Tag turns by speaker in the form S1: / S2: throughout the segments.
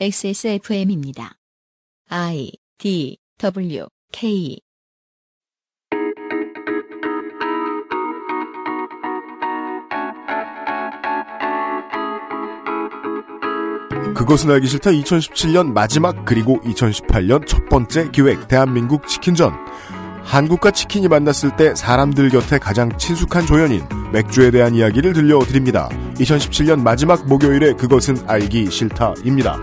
S1: XSFM입니다. I D W K
S2: 그것은 알기 싫다 2017년 마지막 그리고 2018년 첫 번째 기획 대한민국 치킨전 한국과 치킨이 만났을 때 사람들 곁에 가장 친숙한 조연인 맥주에 대한 이야기를 들려드립니다. 2017년 마지막 목요일에 그것은 알기 싫다입니다.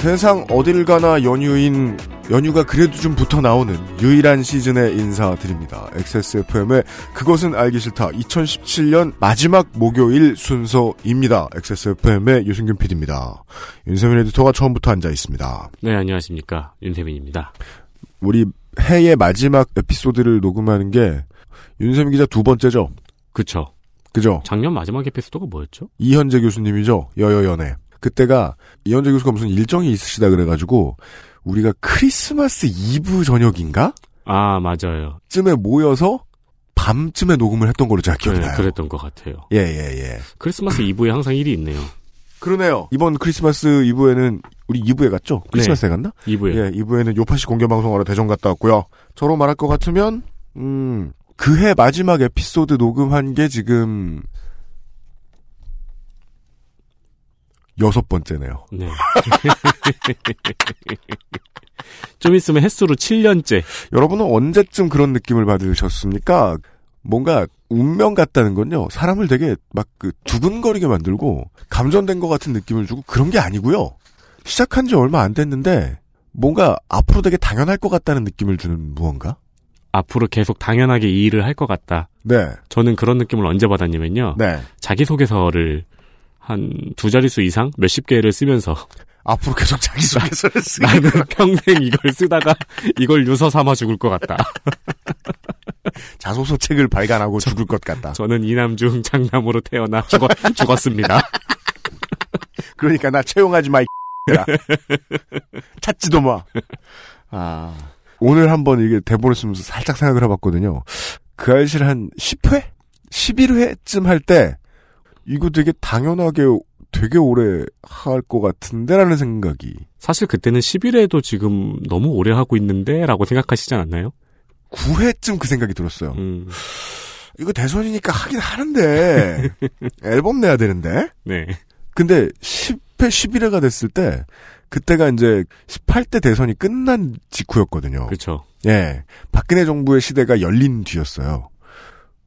S2: 세상 어딜 가나 연휴인 연휴가 그래도 좀 붙어 나오는 유일한 시즌에 인사드립니다. XSFM의 그것은 알기 싫다 2017년 마지막 목요일 순서입니다. XSFM의 유승균 PD입니다. 윤세민 에디터가 처음부터 앉아 있습니다.
S3: 네, 안녕하십니까. 윤세민입니다.
S2: 우리 해의 마지막 에피소드를 녹음하는 게 윤세민 기자 두 번째죠.
S3: 그쵸.
S2: 그죠?
S3: 작년 마지막 에피소드가 뭐였죠?
S2: 이현재 교수님이죠. 여여연애. 그때가 이현재 교수가 무슨 일정이 있으시다 그래가지고 우리가 크리스마스 이브 저녁인가?
S3: 아, 맞아요.
S2: 쯤에 모여서 밤쯤에 녹음을 했던 걸로 제가 기억이
S3: 네,
S2: 나요.
S3: 그랬던 것 같아요.
S2: 예, 예, 예.
S3: 크리스마스 이브에 항상 일이 있네요.
S2: 그러네요. 이번 크리스마스 이브에는 우리 이브에 갔죠? 크리스마스에 갔나?
S3: 이브에.
S2: 예, 이브에는 요파시 공개방송하러 대전 갔다 왔고요. 저로 말할 것 같으면 음, 그해 마지막 에피소드 녹음한 게 지금 여섯 번째네요.
S3: 네. 좀 있으면 횟수로 7년째.
S2: 여러분은 언제쯤 그런 느낌을 받으셨습니까? 뭔가 운명 같다는 건요. 사람을 되게 막 그 두근거리게 만들고 감전된 것 같은 느낌을 주고 그런 게 아니고요. 시작한 지 얼마 안 됐는데 뭔가 앞으로 되게 당연할 것 같다는 느낌을 주는 무언가?
S3: 앞으로 계속 당연하게 이 일을 할 것 같다.
S2: 네,
S3: 저는 그런 느낌을 언제 받았냐면요.
S2: 네.
S3: 자기소개서를 한 두 자릿수 이상 몇십 개를 쓰면서
S2: 앞으로 계속 자기 소개서를 쓰기.
S3: 나는 평생 이걸 쓰다가 이걸 유서 삼아 죽을 것 같다.
S2: 자소서 책을 발간하고 죽을 것 같다.
S3: 저는 이남중 장남으로 태어나 죽었, 죽었습니다.
S2: 그러니까 나 채용하지 마, 이. 찾지도 마. 아. 오늘 한번 이게 대본을 쓰면서 살짝 생각을 해봤거든요. 그 알실 한 10회? 11회쯤 할 때, 이거 되게 당연하게 되게 오래 할 것 같은데라는 생각이.
S3: 사실 그때는 10일에도 지금 너무 오래 하고 있는데 라고 생각하시지 않았나요?
S2: 9회쯤 그 생각이 들었어요.
S3: 음,
S2: 이거 대선이니까 하긴 하는데, 앨범 내야 되는데?
S3: 네.
S2: 근데 10회, 11회가 됐을 때, 그때가 이제 18대 대선이 끝난 직후였거든요.
S3: 그렇죠.
S2: 예. 박근혜 정부의 시대가 열린 뒤였어요.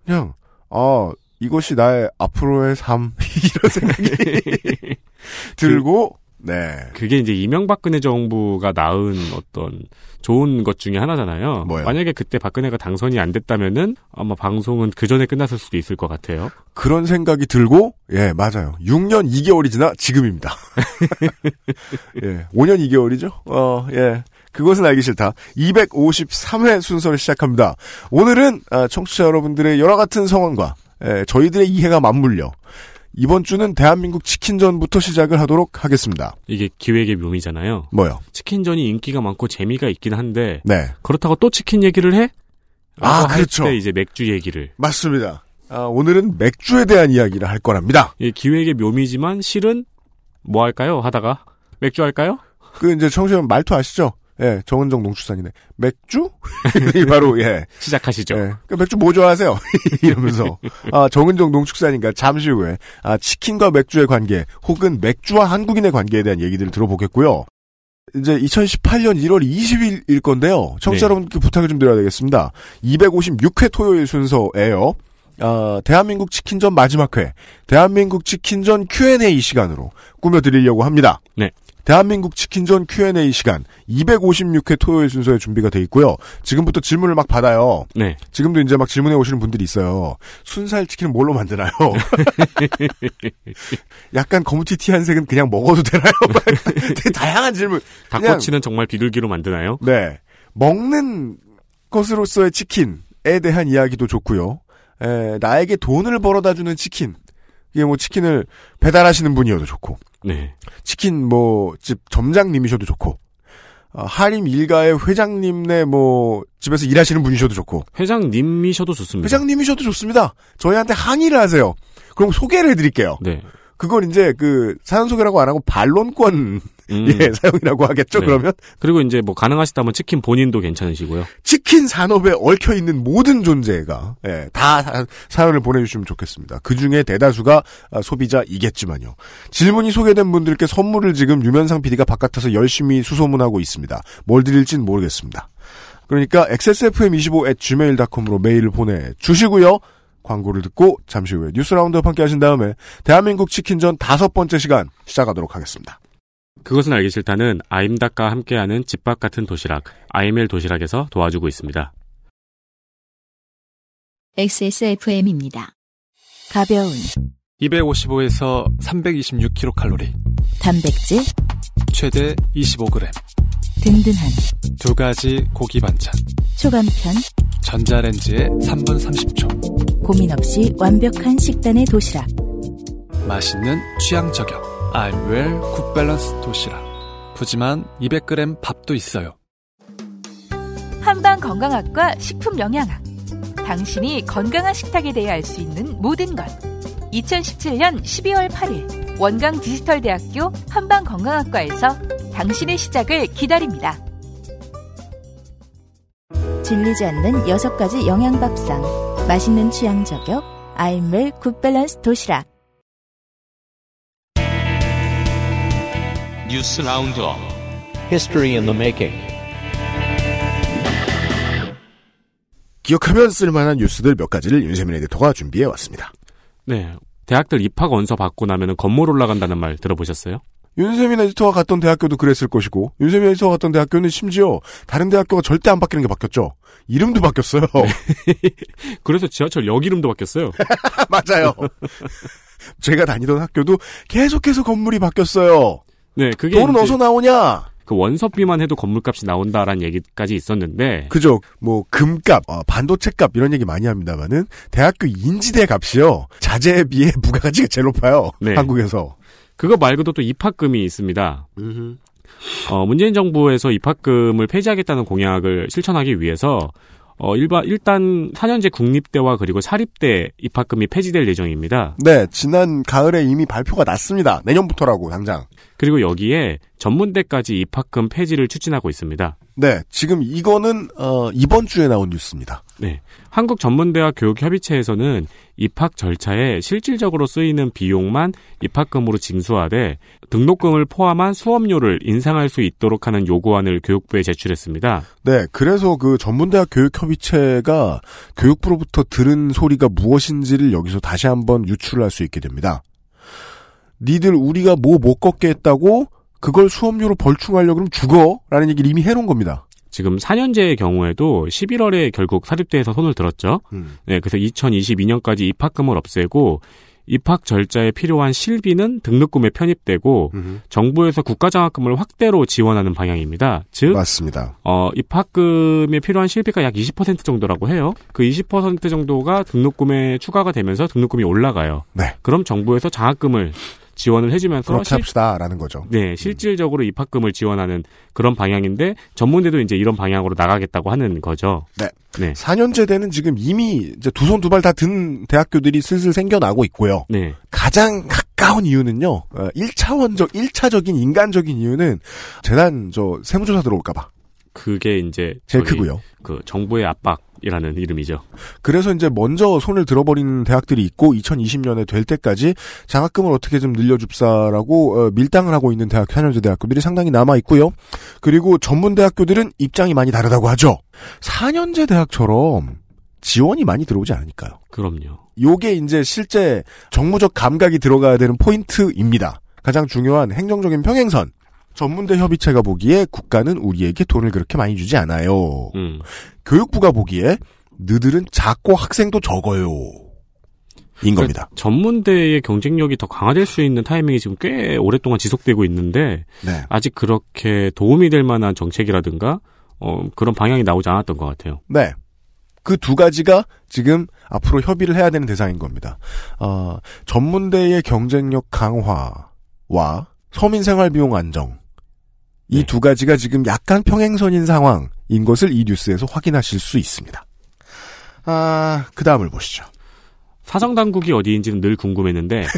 S2: 그냥, 아, 이것이 나의 앞으로의 삶, 이런 생각이 들고, 네.
S3: 그게 이제 이명박근혜 정부가 낳은 어떤 좋은 것 중에 하나잖아요.
S2: 뭐요?
S3: 만약에 그때 박근혜가 당선이 안 됐다면은 아마 방송은 그 전에 끝났을 수도 있을 것 같아요.
S2: 그런 생각이 들고, 예, 맞아요. 6년 2개월이 지나 지금입니다. 예, 5년 2개월이죠? 어, 예. 그것은 알기 싫다. 253회 순서를 시작합니다. 오늘은 아, 청취자 여러분들의 여러 같은 성원과 예, 저희들의 이해가 맞물려 이번 주는 대한민국 치킨전부터 시작을 하도록 하겠습니다.
S3: 이게 기획의 묘미잖아요.
S2: 뭐요?
S3: 치킨전이 인기가 많고 재미가 있긴 한데
S2: 네,
S3: 그렇다고 또 치킨 얘기를 해?
S2: 아, 그렇죠.
S3: 때 이제 맥주 얘기를.
S2: 맞습니다. 아, 오늘은 맥주에 대한 이야기를 할 거랍니다.
S3: 이 기획의 묘미지만 실은 뭐 할까요? 하다가 맥주 할까요?
S2: 그 이제 청취자 말투 아시죠? 예, 정은정 농축산이네. 맥주? 이 바로 예.
S3: 시작하시죠.
S2: 예. 그 맥주 뭐 좋아하세요? 이러면서 아 정은정 농축산인가 잠시 후에 아 치킨과 맥주의 관계 혹은 맥주와 한국인의 관계에 대한 얘기들을 들어보겠고요. 이제 2018년 1월 20일일 건데요. 청취자
S3: 네.
S2: 여러분께 부탁을 좀 드려야 되겠습니다. 256회 토요일 순서예요. 아, 대한민국 치킨전 마지막 회, 대한민국 치킨전 Q&A 시간으로 꾸며드리려고 합니다.
S3: 네.
S2: 대한민국 치킨전 Q&A 시간 256회 토요일 순서에 준비가 돼 있고요. 지금부터 질문을 막 받아요.
S3: 네.
S2: 지금도 이제 막 질문해 오시는 분들이 있어요. 순살 치킨은 뭘로 만드나요? 약간 거무튀튀한 색은 그냥 먹어도 되나요? 되게 다양한 질문.
S3: 닭꼬치는 정말 비둘기로 만드나요?
S2: 네. 먹는 것으로서의 치킨에 대한 이야기도 좋고요. 에, 나에게 돈을 벌어다 주는 치킨. 이게 뭐 치킨을 배달하시는 분이어도 좋고,
S3: 네.
S2: 치킨 뭐 집 점장님이셔도 좋고, 어, 하림 일가의 회장님네 뭐 집에서 일하시는 분이셔도 좋고,
S3: 회장님이셔도 좋습니다.
S2: 회장님이셔도 좋습니다. 저희한테 항의를 하세요. 그럼 소개를 해드릴게요.
S3: 네.
S2: 그걸 이제 그 사연 소개라고 안 하고 반론권
S3: 음.
S2: 예, 사용이라고 하겠죠.
S3: 네.
S2: 그러면
S3: 그리고 이제 뭐 가능하시다면 치킨 본인도 괜찮으시고요.
S2: 치킨 산업에 얽혀 있는 모든 존재가 예, 다 사- 사연을 보내주시면 좋겠습니다. 그 중에 대다수가 아, 소비자이겠지만요. 질문이 소개된 분들께 선물을 지금 유면상 PD가 바깥에서 열심히 수소문하고 있습니다. 뭘 드릴진 모르겠습니다. 그러니까 xsfm25@gmail.com으로 메일을 보내 주시고요. 광고를 듣고 잠시 후에 뉴스 roundup 함께 하신 다음에 대한민국 치킨전 다섯 번째 시간 시작하도록 하겠습니다.
S3: 그것은 알기 싫다는 아임닭과 함께하는 집밥 같은 도시락, 아이멜 도시락에서 도와주고 있습니다.
S1: XSFM입니다.
S4: 가벼운
S5: 255에서 326kcal,
S4: 단백질,
S5: 최대 25g,
S4: 든든한
S5: 두 가지 고기 반찬,
S4: 초간편,
S5: 전자레인지에 3분 30초,
S4: 고민 없이 완벽한 식단의 도시락.
S5: 맛있는 취향 저격, 알웰 굿밸런스 도시락. 푸짐한 200g 밥도 있어요.
S6: 한방 건강학과 식품 영양학. 당신이 건강한 식탁에 대해 알 수 있는 모든 것. 2017년 12월 8일 원광 디지털대학교 한방 건강학과에서 당신의 시작을 기다립니다.
S4: 질리지 않는 여섯 가지 영양밥상. 맛있는 취향 저격, 아임웰 굿밸런스 도시락.
S7: 뉴스 roundup
S8: History in the making.
S2: 기억하면 쓸만한 뉴스들 몇 가지를 윤세민 에디터가 준비해 왔습니다.
S3: 네. 대학들 입학 원서 받고 나면은 건물 올라간다는 말 들어보셨어요?
S2: 윤세민 에디터가 갔던 대학교도 그랬을 것이고 윤세민 에디터가 갔던 대학교는 심지어 다른 대학교가 절대 안 바뀌는 게 바뀌었죠. 이름도 바뀌었어요.
S3: 그래서 지하철 역 이름도 바뀌었어요.
S2: 맞아요. 제가 다니던 학교도 계속해서 건물이 바뀌었어요.
S3: 네, 그게
S2: 돈은 어디서 나오냐?
S3: 그 원서비만 해도 건물값이 나온다라는 얘기까지 있었는데
S2: 그죠. 뭐 금값, 어, 반도체값 이런 얘기 많이 합니다만은 대학교 인지대 값이요. 자재에 비해 부가가치가 제일 높아요.
S3: 네.
S2: 한국에서.
S3: 그거 말고도 또 입학금이 있습니다. 어, 문재인 정부에서 입학금을 폐지하겠다는 공약을 실천하기 위해서 어, 일반 일단 4년제 국립대와 그리고 사립대 입학금이 폐지될 예정입니다.
S2: 네, 지난 가을에 이미 발표가 났습니다. 내년부터라고 당장.
S3: 그리고 여기에 전문대까지 입학금 폐지를 추진하고 있습니다.
S2: 네, 지금 이거는 어, 이번 주에 나온 뉴스입니다.
S3: 네. 한국 전문대학 교육협의체에서는 입학 절차에 실질적으로 쓰이는 비용만 입학금으로 징수하되 등록금을 포함한 수업료를 인상할 수 있도록 하는 요구안을 교육부에 제출했습니다.
S2: 네, 그래서 그 전문대학 교육협의체가 교육부로부터 들은 소리가 무엇인지를 여기서 다시 한번 유출을 할수 있게 됩니다. 니들 우리가 뭐 못 걷게 했다고 그걸 수업료로 벌충하려고 그러면 죽어? 라는 얘기를 이미 해놓은 겁니다.
S3: 지금 4년제의 경우에도 11월에 결국 사립대에서 손을 들었죠.
S2: 음.
S3: 네, 그래서 2022년까지 입학금을 없애고 입학 절차에 필요한 실비는 등록금에 편입되고 정부에서 국가장학금을 확대로 지원하는 방향입니다. 즉,
S2: 맞습니다.
S3: 어, 입학금에 필요한 실비가 약 20% 정도라고 해요. 그 20% 정도가 등록금에 추가가 되면서 등록금이 올라가요.
S2: 네.
S3: 그럼 정부에서 장학금을 지원을 해주면서
S2: 그렇게
S3: 실-
S2: 합시다라는 거죠.
S3: 네, 실질적으로 입학금을 지원하는 그런 방향인데 전문대도 이제 이런 방향으로 나가겠다고 하는 거죠.
S2: 네.
S3: 네.
S2: 4년제대는 지금 이미 이제 두 손 두 발 다 든 대학교들이 슬슬 생겨나고 있고요.
S3: 네.
S2: 가장 가까운 이유는요. 어, 1차원적, 1차적인 인간적인 이유는 재단 저 세무조사 들어올까봐
S3: 그게 이제
S2: 제일 크고요.
S3: 그 정부의 압박 이라는 이름이죠.
S2: 그래서 이제 먼저 손을 들어버리는 대학들이 있고 2020년에 될 때까지 장학금을 어떻게 좀 늘려줍사라고 어, 밀당을 하고 있는 대학 4년제 대학교들이 상당히 남아 있고요. 그리고 전문 대학교들은 입장이 많이 다르다고 하죠. 4년제 대학처럼 지원이 많이 들어오지 않으니까요.
S3: 그럼요.
S2: 요게 이제 실제 정무적 감각이 들어가야 되는 포인트입니다. 가장 중요한 행정적인 평행선. 전문대 협의체가 보기에 국가는 우리에게 돈을 그렇게 많이 주지 않아요.
S3: 음.
S2: 교육부가 보기에 너들은 작고 학생도 적어요. 인 겁니다.
S3: 전문대의 경쟁력이 더 강화될 수 있는 타이밍이 지금 꽤 오랫동안 지속되고 있는데
S2: 네.
S3: 아직 그렇게 도움이 될 만한 정책이라든가 어, 그런 방향이 나오지 않았던 것 같아요.
S2: 네. 그 두 가지가 지금 앞으로 협의를 해야 되는 대상인 겁니다. 어, 전문대의 경쟁력 강화와 서민 생활 비용 안정 이
S3: 네.
S2: 두 가지가 지금 약간 평행선인 상황인 것을 이 뉴스에서 확인하실 수 있습니다. 아, 그 다음을 보시죠.
S3: 사정 당국이 어디인지는 늘 궁금했는데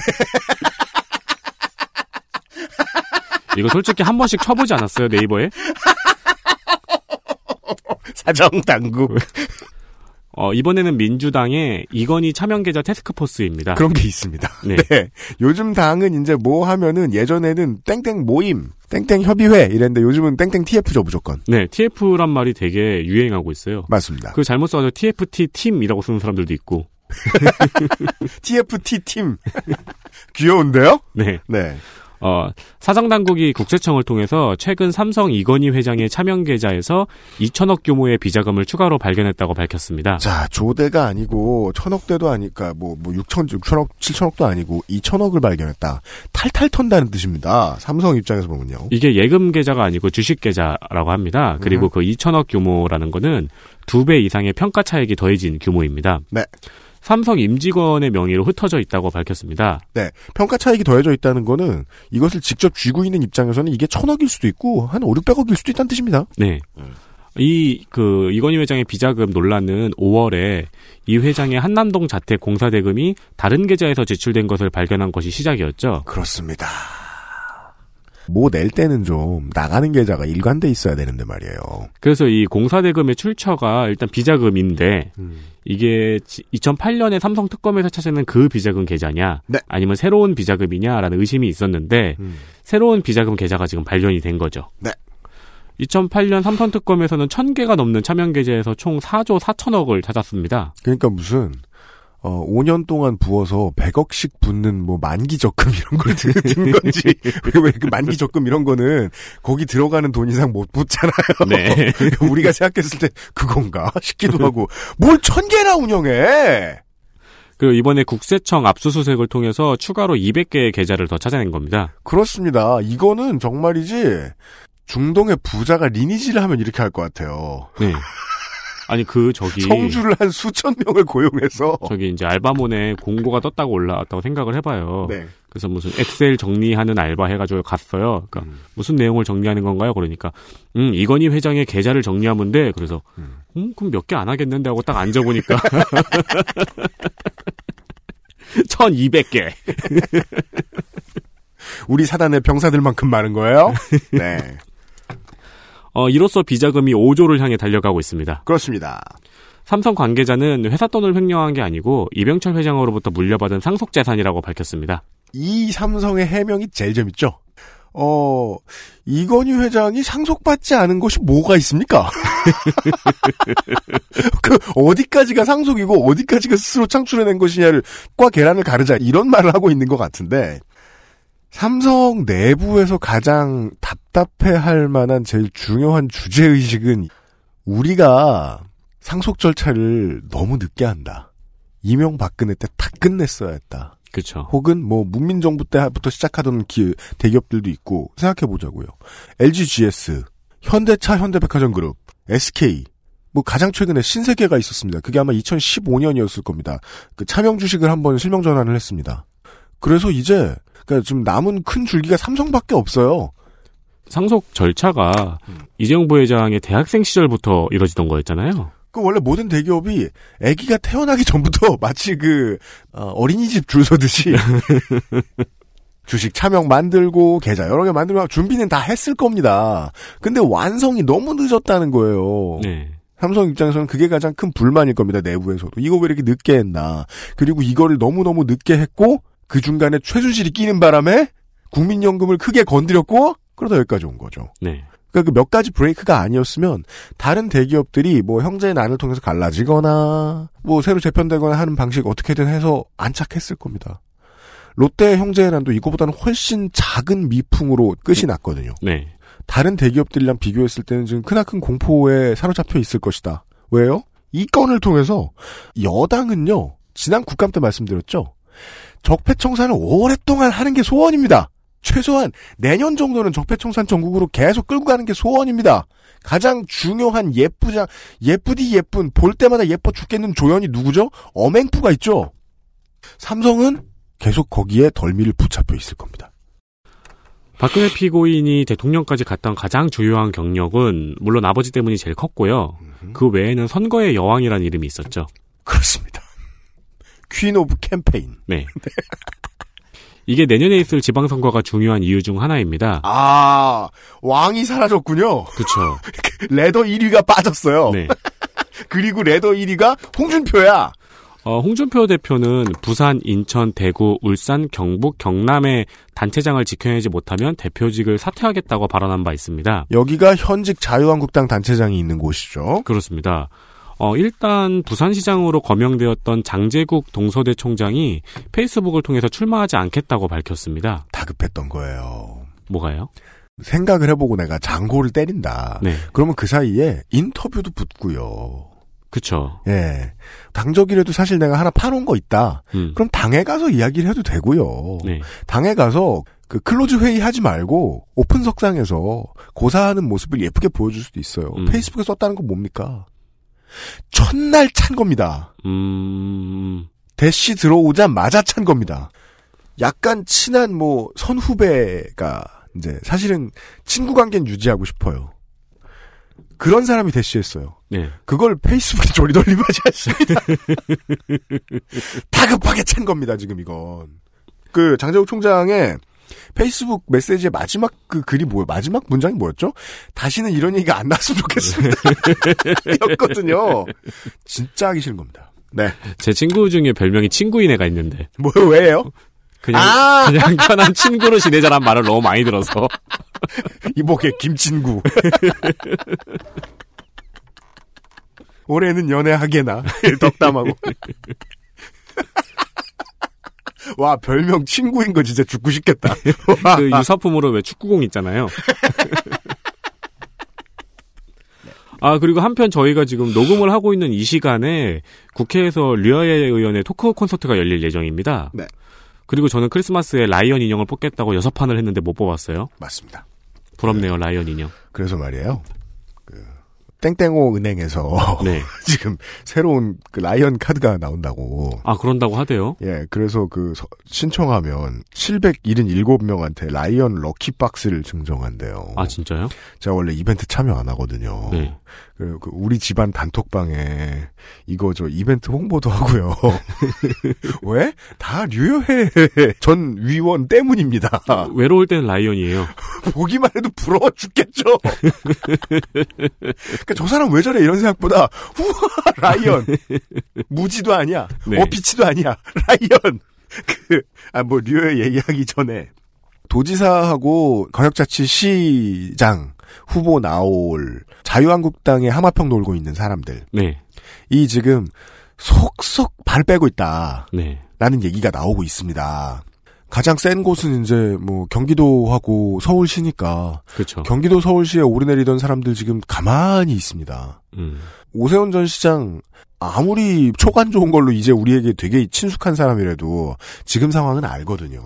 S3: 이거 솔직히 한 번씩 쳐보지 않았어요 네이버에?
S2: 사정 당국
S3: 어, 이번에는 민주당의 이건희 차명 계좌 테스크포스입니다.
S2: 그런 게 있습니다.
S3: 네.
S2: 네. 요즘 당은 이제 뭐 하면은 예전에는 땡땡 모임, 땡땡 협의회 이랬는데 요즘은 땡땡 TF죠 무조건.
S3: 네, TF란 말이 되게 유행하고 있어요.
S2: 맞습니다.
S3: 그 잘못 써서 TFT 팀이라고 쓰는 사람들도 있고.
S2: TFT 팀 귀여운데요?
S3: 네.
S2: 네.
S3: 어, 사정 당국이 국세청을 통해서 최근 삼성 이건희 회장의 차명 계좌에서 2천억 규모의 비자금을 추가로 발견했다고 밝혔습니다.
S2: 자 조대가 아니고 천억대도 아니까 뭐 뭐 6천 6천억 7천억도 아니고 2천억을 발견했다. 탈탈 턴다는 뜻입니다. 삼성 입장에서 보면요.
S3: 이게 예금 계좌가 아니고 주식 계좌라고 합니다. 그리고 그 2천억 규모라는 거는 두 배 이상의 평가 차익이 더해진 규모입니다.
S2: 네.
S3: 삼성 임직원의 명의로 흩어져 있다고 밝혔습니다.
S2: 네. 평가 차익이 더해져 있다는 거는 이것을 직접 쥐고 있는 입장에서는 이게 천억일 수도 있고 한 5, 600억일 수도 있다는 뜻입니다.
S3: 네. 이, 그, 이건희 회장의 비자금 논란은 5월에 이 회장의 한남동 자택 공사 대금이 다른 계좌에서 지출된 것을 발견한 것이 시작이었죠.
S2: 그렇습니다. 뭐 낼 때는 좀 나가는 계좌가 일관돼 있어야 되는데 말이에요.
S3: 그래서 이 공사 대금의 출처가 일단 비자금인데 이게 2008년에 삼성 특검에서 찾아낸 그 비자금 계좌냐
S2: 네.
S3: 아니면 새로운 비자금이냐라는 의심이 있었는데
S2: 음.
S3: 새로운 비자금 계좌가 지금 발견이 된 거죠.
S2: 네.
S3: 2008년 삼성 특검에서는 1000개가 넘는 차명 계좌에서 총 4조 4천억을 찾았습니다.
S2: 그러니까 무슨 어 5년 동안 부어서 100억씩 붓는 뭐 만기 적금 이런 걸 든, 든 건지 왜 그 만기 적금 이런 거는 거기 들어가는 돈 이상 못 붓잖아요.
S3: 네.
S2: 우리가 생각했을 때 그건가 싶기도 하고 뭘 천 개나 운영해.
S3: 그리고 이번에 국세청 압수수색을 통해서 추가로 200개의 계좌를 더 찾아낸 겁니다.
S2: 그렇습니다. 이거는 정말이지 중동의 부자가 리니지를 하면 이렇게 할 것 같아요.
S3: 네. 아니 그 저기
S2: 성주를 한 수천 명을 고용해서
S3: 저기 이제 알바몬에 공고가 떴다고 올라왔다고 생각을 해봐요.
S2: 네.
S3: 그래서 무슨 엑셀 정리하는 알바 해가지고 갔어요. 그러니까
S2: 음.
S3: 무슨 내용을 정리하는 건가요? 그러니까 음 이건희 회장의 계좌를 정리하면 돼. 그래서 음 그럼 몇 개 안 하겠는데 하고 딱 앉아보니까 1200개.
S2: 우리 사단의 병사들만큼 많은 거예요. 네.
S3: 어 이로써 비자금이 5조를 향해 달려가고 있습니다.
S2: 그렇습니다.
S3: 삼성 관계자는 회사 돈을 횡령한 게 아니고 이병철 회장으로부터 물려받은 상속 재산이라고 밝혔습니다.
S2: 이 삼성의 해명이 제일 재밌죠. 어, 이건희 회장이 상속받지 않은 것이 뭐가 있습니까? 그, 어디까지가 상속이고, 어디까지가 스스로 창출해낸 것이냐를, 과 계란을 가르자, 이런 말을 하고 있는 것 같은데, 삼성 내부에서 가장 답답해 할 만한 제일 중요한 주제 의식은, 우리가 상속 절차를 너무 늦게 한다. 이명박근혜 때 다 끝냈어야 했다.
S3: 그렇죠.
S2: 혹은 뭐 문민정부 때부터 시작하던 기, 대기업들도 있고 생각해 보자고요. LG GS, 현대차 현대백화점 그룹, SK, 뭐 가장 최근에 신세계가 있었습니다. 그게 아마 2015년이었을 겁니다. 그 차명 주식을 한번 실명 전환을 했습니다. 그래서 이제 그러니까 좀 남은 큰 줄기가 삼성밖에 없어요.
S3: 상속 절차가 이재용 부회장의 대학생 시절부터 이뤄지던 거였잖아요.
S2: 그 원래 모든 대기업이 아기가 태어나기 전부터 마치 그 어, 어린이집 줄 서듯이 주식 차명 만들고 계좌 여러 개 만들고 준비는 다 했을 겁니다. 근데 완성이 너무 늦었다는 거예요.
S3: 네.
S2: 삼성 입장에서는 그게 가장 큰 불만일 겁니다. 내부에서도 이거 왜 이렇게 늦게 했나? 그리고 이거를 너무 너무 늦게 했고 그 중간에 최순실이 끼는 바람에 국민연금을 크게 건드렸고 그러다 여기까지 온 거죠.
S3: 네.
S2: 그러니까 그 몇 가지 브레이크가 아니었으면 다른 대기업들이 뭐 형제의 난을 통해서 갈라지거나 뭐 새로 재편되거나 하는 방식 어떻게든 해서 안착했을 겁니다. 롯데 형제의 난도 이거보다는 훨씬 작은 미풍으로 끝이 났거든요.
S3: 네.
S2: 다른 대기업들이랑 비교했을 때는 지금 크나큰 공포에 사로잡혀 있을 것이다. 왜요? 이 건을 통해서 여당은요. 지난 국감 때 말씀드렸죠. 적폐청산을 오랫동안 하는 게 소원입니다. 최소한 내년 정도는 적폐청산 전국으로 계속 끌고 가는 게 소원입니다. 가장 중요한 예쁘자 예쁘디 예쁜 볼 때마다 예뻐 죽겠는 조연이 누구죠? 어맹푸가 있죠. 삼성은 계속 거기에 덜미를 붙잡혀 있을 겁니다.
S3: 박근혜 피고인이 대통령까지 갔던 가장 주요한 경력은 물론 아버지 때문이 제일 컸고요. 그 외에는 선거의 여왕이라는 이름이 있었죠.
S2: 그렇습니다. Queen of campaign.
S3: 네. 이게 내년에 있을 지방선거가 중요한 이유 중 하나입니다.
S2: 아, 왕이 사라졌군요.
S3: 그렇죠.
S2: ladder 1위가 빠졌어요.
S3: 네.
S2: 그리고 레더 1위가 홍준표야.
S3: 어, 홍준표 대표는 부산, 인천, 대구, 울산, 경북, 경남의 단체장을 지켜내지 못하면 대표직을 사퇴하겠다고 발언한 바 있습니다.
S2: 여기가 현직 자유한국당 단체장이 있는 곳이죠.
S3: 그렇습니다. 어, 일단 부산시장으로 거명되었던 장재국 동서대 총장이 페이스북을 통해서 출마하지 않겠다고 밝혔습니다.
S2: 다급했던 거예요.
S3: 뭐가요?
S2: 생각을 해보고 내가 장고를 때린다.
S3: 네.
S2: 그러면 그 사이에 인터뷰도 붙고요.
S3: 그쵸.
S2: 예. 당적이라도 사실 내가 하나 파놓은 거 있다.
S3: 음.
S2: 그럼 당에 가서 이야기를 해도 되고요.
S3: 네.
S2: 당에 가서 그 close 회의 하지 말고 오픈 석상에서 고사하는 모습을 예쁘게 보여줄 수도 있어요.
S3: 음.
S2: 페이스북에 썼다는 건 뭡니까? 첫날 찬 겁니다.
S3: 음,
S2: 대시 들어오자마자 찬 겁니다. 약간 친한 뭐 선후배가 이제 사실은 친구 관계는 유지하고 싶어요. 그런 사람이 대시했어요.
S3: 네.
S2: 그걸 페이스북에 조리돌림 하지 않습니다. 다급하게 찬 겁니다, 지금 이건. 그 장재욱 총장의 페이스북 메시지의 마지막 그 글이 뭐예요? 마지막 문장이 뭐였죠? 다시는 이런 얘기가 안 나왔으면 좋겠습니다. 였거든요. 진짜 하기 싫은 겁니다. 네.
S3: 제 친구 중에 별명이 친구인 애가 있는데
S2: 뭐요, 왜요?
S3: 그냥
S2: 아!
S3: 그냥 편한 친구로 지내자란 말을 너무 많이 들어서
S2: 이복의 김친구. 올해는 연애하게나 덕담하고. 와 별명 친구인 거 진짜 죽고 싶겠다.
S3: 그 유사품으로 왜 축구공 있잖아요. 아 그리고 한편 저희가 지금 녹음을 하고 있는 이 시간에 국회에서 류여해 의원의 토크 콘서트가 열릴 예정입니다.
S2: 네.
S3: 그리고 저는 크리스마스에 라이언 인형을 뽑겠다고 여섯 판을 했는데 못 뽑았어요.
S2: 맞습니다.
S3: 부럽네요 라이언 인형.
S2: 그래서 말이에요. 그 땡땡호 은행에서
S3: 네.
S2: 지금 새로운 그 라이언 카드가 나온다고.
S3: 아 그런다고 하대요.
S2: 예, 그래서 그 서- 신청하면 777명한테 라이언 lucky box를 증정한대요.
S3: 아 진짜요?
S2: 제가 원래 이벤트 참여 안 하거든요.
S3: 네.
S2: 그, 그 우리 집안 단톡방에 이거 저 이벤트 홍보도 하고요. 왜? 다 류여해 전 위원 때문입니다.
S3: 외로울 때는 라이언이에요.
S2: 보기만 해도 부러워 죽겠죠. 그러니까 저 사람 왜 저래 이런 생각보다 우와 라이언 무지도 아니야.
S3: 네.
S2: 어피치도 아니야. 라이언. 그 아 뭐 류여해 얘기하기 전에 도지사하고 광역자치 시장 후보 나올 자유한국당의 하마평 놀고 있는 사람들
S3: 네.
S2: 이 지금 속속 발 빼고 있다.
S3: 네.
S2: 라는 얘기가 나오고 있습니다. 가장 센 곳은 이제 뭐 경기도하고 서울시니까
S3: 그렇죠.
S2: 경기도 서울시에 오르내리던 사람들 지금 가만히 있습니다.
S3: 음.
S2: 오세훈 전 시장 아무리 초간 좋은 걸로 이제 우리에게 되게 친숙한 사람이라도 지금 상황은 알거든요.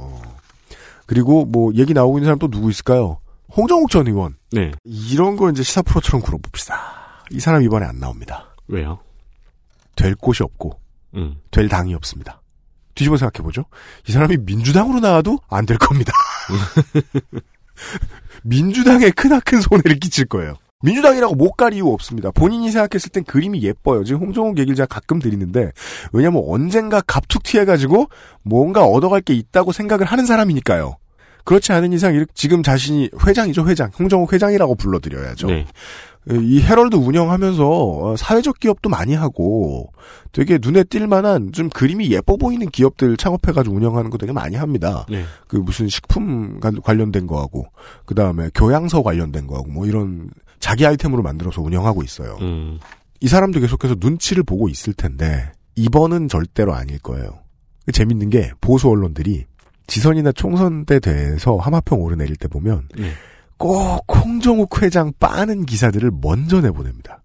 S2: 그리고 뭐 얘기 나오고 있는 사람 또 누구 있을까요? 홍정욱 전 의원.
S3: 네.
S2: 이런 거 이제 시사 프로처럼 굴어봅시다. 이 사람 이번에 안 나옵니다.
S3: 왜요?
S2: 될 곳이 없고
S3: 음.
S2: 될 당이 없습니다. 뒤집어 생각해보죠. 이 사람이 민주당으로 나와도 안 될 겁니다. 민주당에 크나큰 손해를 끼칠 거예요. 민주당이라고 못 갈 이유 없습니다. 본인이 생각했을 땐 그림이 예뻐요. 지금 홍정욱 얘기를 제가 가끔 드리는데, 왜냐면 언젠가 갑툭 튀해가지고 뭔가 얻어갈 게 있다고 생각을 하는 사람이니까요. 그렇지 않은 이상 지금 자신이 회장이죠, 회장. 홍정욱 회장이라고 불러드려야죠.
S3: 네.
S2: 이 헤럴드 운영하면서 어, 사회적 기업도 많이 하고 되게 눈에 띌 만한 좀 그림이 예뻐 보이는 기업들 창업해가지고 운영하는 거 되게 많이 합니다.
S3: 네.
S2: 그 무슨 식품 관- 관련된 거하고 그 다음에 교양서 관련된 거하고 뭐 이런 자기 아이템으로 만들어서 운영하고 있어요.
S3: 음.
S2: 이 사람도 계속해서 눈치를 보고 있을 텐데 이번은 절대로 아닐 거예요. 재밌는 게 보수 언론들이 지선이나 총선 때 대해서 하마평 오르내릴 때 보면
S3: 네.
S2: 꼭 홍정욱 회장 빠는 기사들을 먼저 내보냅니다.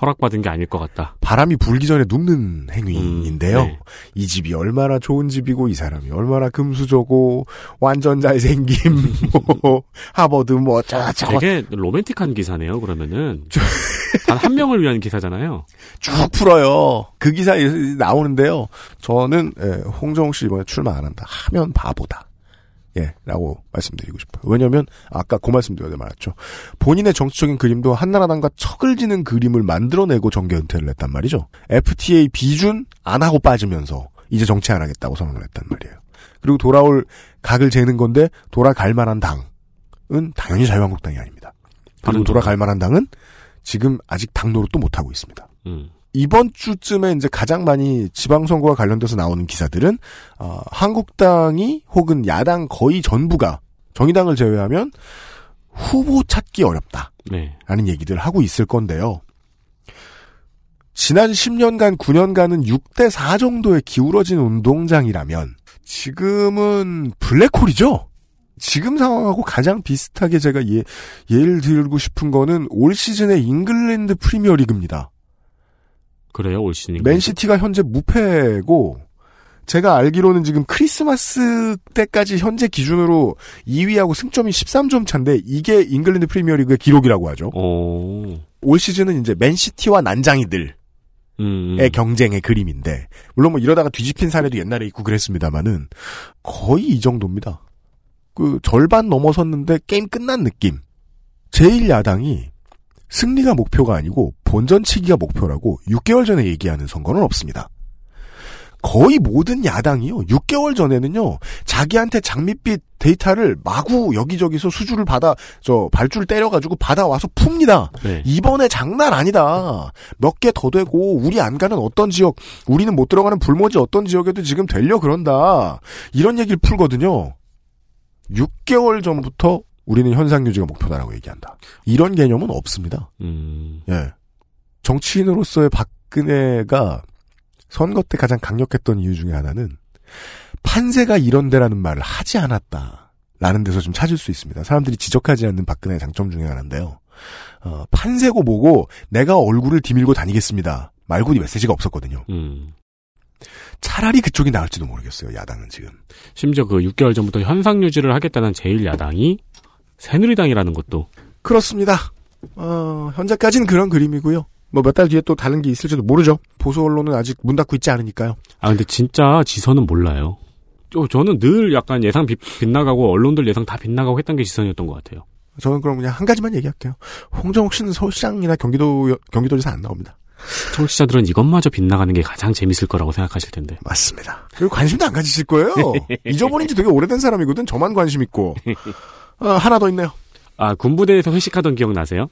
S3: 허락받은 게 아닐 것 같다.
S2: 바람이 불기 전에 눕는 행위인데요.
S3: 음, 네.
S2: 이 집이 얼마나 좋은 집이고 이 사람이 얼마나 금수저고 완전 잘생김 뭐 하버드 뭐 어쩌고저쩌고
S3: 되게 로맨틱한 기사네요. 그러면은 단 한 명을 위한 기사잖아요.
S2: 쭉 풀어요. 그 기사에 나오는데요. 저는 예, 홍정욱 씨 이번에 출마 안 한다 하면 바보다. 예, 라고 말씀드리고 싶어요. 왜냐면, 아까 그 말씀드려야 말았죠. 본인의 정치적인 그림도 한나라당과 척을 지는 그림을 만들어내고 정계 은퇴를 했단 말이죠. FTA 비준 안 하고 빠지면서 이제 정치 안 하겠다고 선언을 했단 말이에요. 그리고 돌아올 각을 재는 건데, 돌아갈 만한 당은 당연히 자유한국당이 아닙니다. 그리고. 돌아갈 만한 당은 지금 아직 당 노릇도 못하고 있습니다.
S3: 음.
S2: 이번 주쯤에 이제 가장 많이 지방선거와 관련돼서 나오는 기사들은 어, 한국당이 혹은 야당 거의 전부가 정의당을 제외하면 후보 찾기 어렵다 라는
S3: 네.
S2: 얘기들 하고 있을 건데요. 지난 10년간 9년간은 6대 4 정도의 기울어진 운동장이라면 지금은 블랙홀이죠. 지금 상황하고 가장 비슷하게 제가 예, 예를 들고 싶은 거는 올 시즌의 잉글랜드 프리미어 리그입니다.
S3: 그래요, 올 시즌.
S2: 맨시티가 현재 무패고 제가 알기로는 지금 크리스마스 때까지 현재 기준으로 2위하고 승점이 13점 차인데 이게 잉글랜드 프리미어리그의 기록이라고 하죠.
S3: 오.
S2: 올 시즌은 이제 맨시티와 난장이들의
S3: 음.
S2: 경쟁의 그림인데 물론 뭐 이러다가 뒤집힌 사례도 옛날에 있고 그랬습니다만은 거의 이 정도입니다. 그 절반 넘어섰는데 게임 끝난 느낌. 제1야당이 승리가 목표가 아니고 본전치기가 목표라고 6개월 전에 얘기하는 선거는 없습니다. 거의 모든 야당이요. 6개월 전에는요. 자기한테 장밋빛 데이터를 마구 여기저기서 수주를 받아 저 발줄 때려가지고 받아와서 풉니다.
S3: 네.
S2: 이번에 장난 아니다. 몇 개 더 되고 우리 안 가는 어떤 지역, 우리는 못 들어가는 불모지 어떤 지역에도 지금 되려 그런다. 이런 얘기를 풀거든요. 6개월 전부터 우리는 현상 유지가 목표다라고 얘기한다. 이런 개념은 없습니다.
S3: 음.
S2: 예. 정치인으로서의 박근혜가 선거 때 가장 강력했던 이유 중에 하나는 판세가 이런데라는 말을 하지 않았다라는 데서 좀 찾을 수 있습니다. 사람들이 지적하지 않는 박근혜의 장점 중에 하나인데요. 어, 판세고 뭐고 내가 얼굴을 디밀고 다니겠습니다. 말고 이 메시지가 없었거든요.
S3: 음.
S2: 차라리 그쪽이 나을지도 모르겠어요. 야당은 지금.
S3: 심지어 그 6개월 전부터 현상 유지를 하겠다는 제1야당이 새누리당이라는 것도
S2: 그렇습니다. 어, 현재까지는 그런 그림이고요. 뭐 몇 달 뒤에 또 다른 게 있을지도 모르죠. 보수 언론은 아직 문 닫고 있지 않으니까요.
S3: 아 근데 진짜 지선은 몰라요. 저, 저는 늘 약간 예상 빗, 빗나가고 언론들 예상 다 빗나가고 했던 게 지선이었던 것 같아요.
S2: 저는 그럼 그냥 한 가지만 얘기할게요. 홍정욱 씨는 서울시장이나 경기도 경기도지사 안 나옵니다.
S3: 청취자들은 이것마저 빗나가는 게 가장 재밌을 거라고 생각하실 텐데.
S2: 맞습니다. 그리고 관심도 안 가지실 거예요. 잊어버린 지 되게 오래된 사람이거든. 저만 관심 있고. 어, 하나 더 있네요.
S3: 아 군부대에서 회식하던 기억 나세요?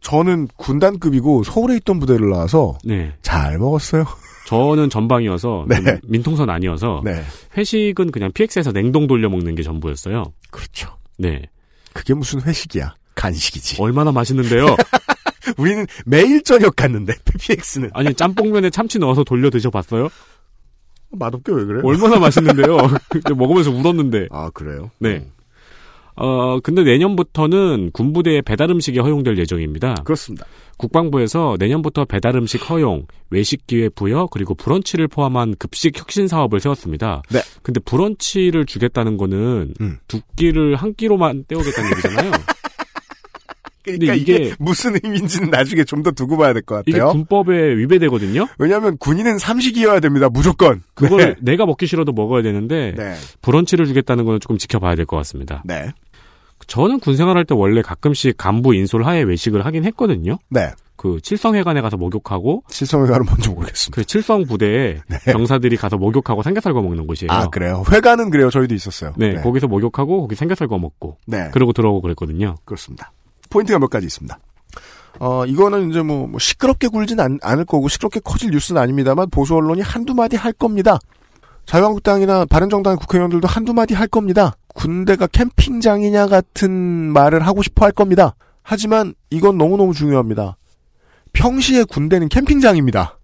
S2: 저는 군단급이고 서울에 있던 부대를 나와서
S3: 네.
S2: 잘 먹었어요.
S3: 저는 전방이어서
S2: 네.
S3: 좀 민통선 아니어서
S2: 네.
S3: 회식은 그냥 PX에서 냉동 돌려 먹는 게 전부였어요.
S2: 그렇죠.
S3: 네.
S2: 그게 무슨 회식이야. 간식이지.
S3: 얼마나 맛있는데요.
S2: 우리는 매일 저녁 갔는데, PPX는.
S3: 아니 짬뽕면에 참치 넣어서 돌려 드셔봤어요?
S2: 맛없게 왜 그래?
S3: 얼마나 맛있는데요. 먹으면서 울었는데.
S2: 아, 그래요?
S3: 네. 어 근데 내년부터는 군부대에 배달 음식이 허용될 예정입니다.
S2: 그렇습니다.
S3: 국방부에서 내년부터 배달 음식 허용, 외식 기회 부여, 그리고 브런치를 포함한 급식 혁신 사업을 세웠습니다.
S2: 네.
S3: 근데 브런치를 주겠다는 거는
S2: 음.
S3: 두 끼를 한 끼로만 때우겠다는 얘기잖아요.
S2: 그러니까
S3: 근데
S2: 이게,
S3: 이게-
S2: 무슨 의미인지는 나중에 좀 더 두고 봐야 될것
S3: 이게
S2: 같아요.
S3: 군법에 위배되거든요.
S2: 왜냐하면 군인은 삼식이어야 됩니다. 무조건.
S3: 그걸 내가 먹기 싫어도 먹어야 되는데
S2: 네.
S3: 브런치를 주겠다는 거는 조금 지켜봐야 될 것 같습니다.
S2: 네.
S3: 저는 군 생활할 때 원래 가끔씩 간부 인솔 하에 외식을 하긴 했거든요.
S2: 네.
S3: 그 칠성회관에 가서 목욕하고
S2: 가는 뭔지 모르겠습니다.
S3: 그 칠성 부대에 병사들이 가서 목욕하고 삼겹살 구워 먹는 곳이에요.
S2: 네. 아, 그래요? 회관은 그래요. 저희도 있었어요.
S3: 네, 거기서 목욕하고 거기 삼겹살 구워 먹고
S2: 네.
S3: 그러고 들어오고 그랬거든요.
S2: 그렇습니다. 포인트가 몇 가지 있습니다. 어, 이거는 이제 뭐, 뭐 시끄럽게 굴진 않, 않을 거고, 시끄럽게 커질 뉴스는 아닙니다만, 보수 언론이 한두 마디 할 겁니다. 자유한국당이나 바른정당 국회의원들도 한두 마디 할 겁니다. 군대가 캠핑장이냐 같은 말을 하고 싶어 할 겁니다. 하지만 이건 너무너무 중요합니다. 평시에 군대는 캠핑장입니다.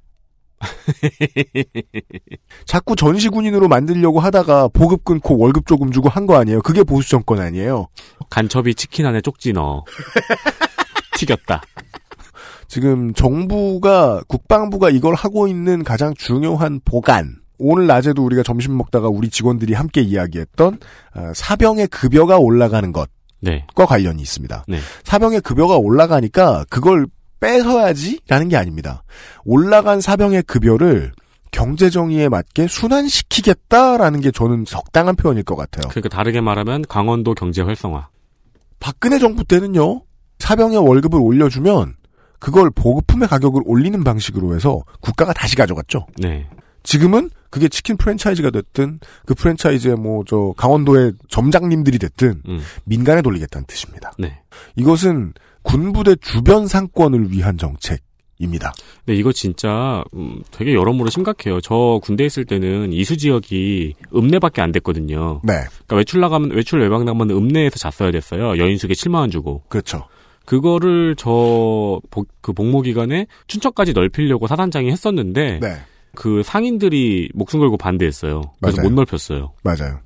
S2: 자꾸 전시군인으로 만들려고 하다가 보급 끊고 월급 조금 주고 한 거 아니에요. 그게 보수 정권 아니에요.
S3: 간첩이 치킨 안에 쪽지 넣어 튀겼다.
S2: 지금 정부가 국방부가 이걸 하고 있는 가장 중요한 보관. 오늘 낮에도 우리가 점심 먹다가 우리 직원들이 함께 이야기했던 어, 사병의 급여가 올라가는 것 과
S3: 네.
S2: 관련이 있습니다.
S3: 네.
S2: 사병의 급여가 올라가니까 그걸 뺏어야지라는 게 아닙니다. 올라간 사병의 급여를 경제 정의에 맞게 순환시키겠다라는 게 저는 적당한 표현일 것 같아요.
S3: 그러니까 다르게 말하면 강원도 경제 활성화.
S2: 박근혜 정부 때는요, 사병의 월급을 올려주면 그걸 보급품의 가격을 올리는 방식으로 해서 국가가 다시 가져갔죠.
S3: 네.
S2: 지금은 그게 치킨 프랜차이즈가 됐든 그 프랜차이즈의 뭐 저 강원도의 점장님들이 됐든
S3: 음.
S2: 민간에 돌리겠다는 뜻입니다.
S3: 네.
S2: 이것은 군부대 주변 상권을 위한 정책 입니다.
S3: 네, 이거 진짜 음, 되게 여러모로 심각해요. 저 군대 있을 때는 이수 지역이 읍내밖에 안 됐거든요.
S2: 네,
S3: 그러니까 외출 나가면 외출 외박 나가면 읍내에서 잤어야 됐어요. 여인숙에 7만 원 주고.
S2: 그렇죠.
S3: 그거를 저 그 복무 기간에 춘천까지 넓히려고 사단장이 했었는데
S2: 네,
S3: 그 상인들이 목숨 걸고 반대했어요. 그래서
S2: 맞아요.
S3: 못 넓혔어요.
S2: 맞아요.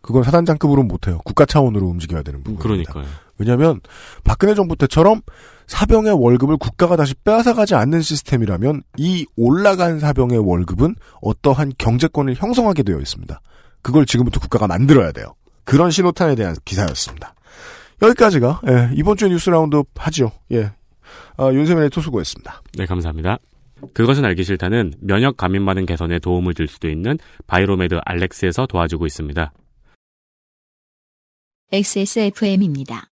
S2: 그건 사단장급으로 못해요. 국가 차원으로 움직여야 되는 부분입니다.
S3: 그러니까요.
S2: 왜냐하면 박근혜 정부 때처럼 사병의 월급을 국가가 다시 빼앗아가지 않는 시스템이라면 이 올라간 사병의 월급은 어떠한 경제권을 형성하게 되어 있습니다. 그걸 지금부터 국가가 만들어야 돼요. 그런 신호탄에 대한 기사였습니다. 여기까지가 예, 이번 주의 뉴스 라운드 하죠. 예, 아, 윤세민 에디터 수고했습니다.
S3: 네, 감사합니다. 그것은 알기 싫다는 면역 과민 반응 개선에 도움을 줄 수도 있는 바이로메드 알렉스에서 도와주고 있습니다.
S1: XSFM입니다.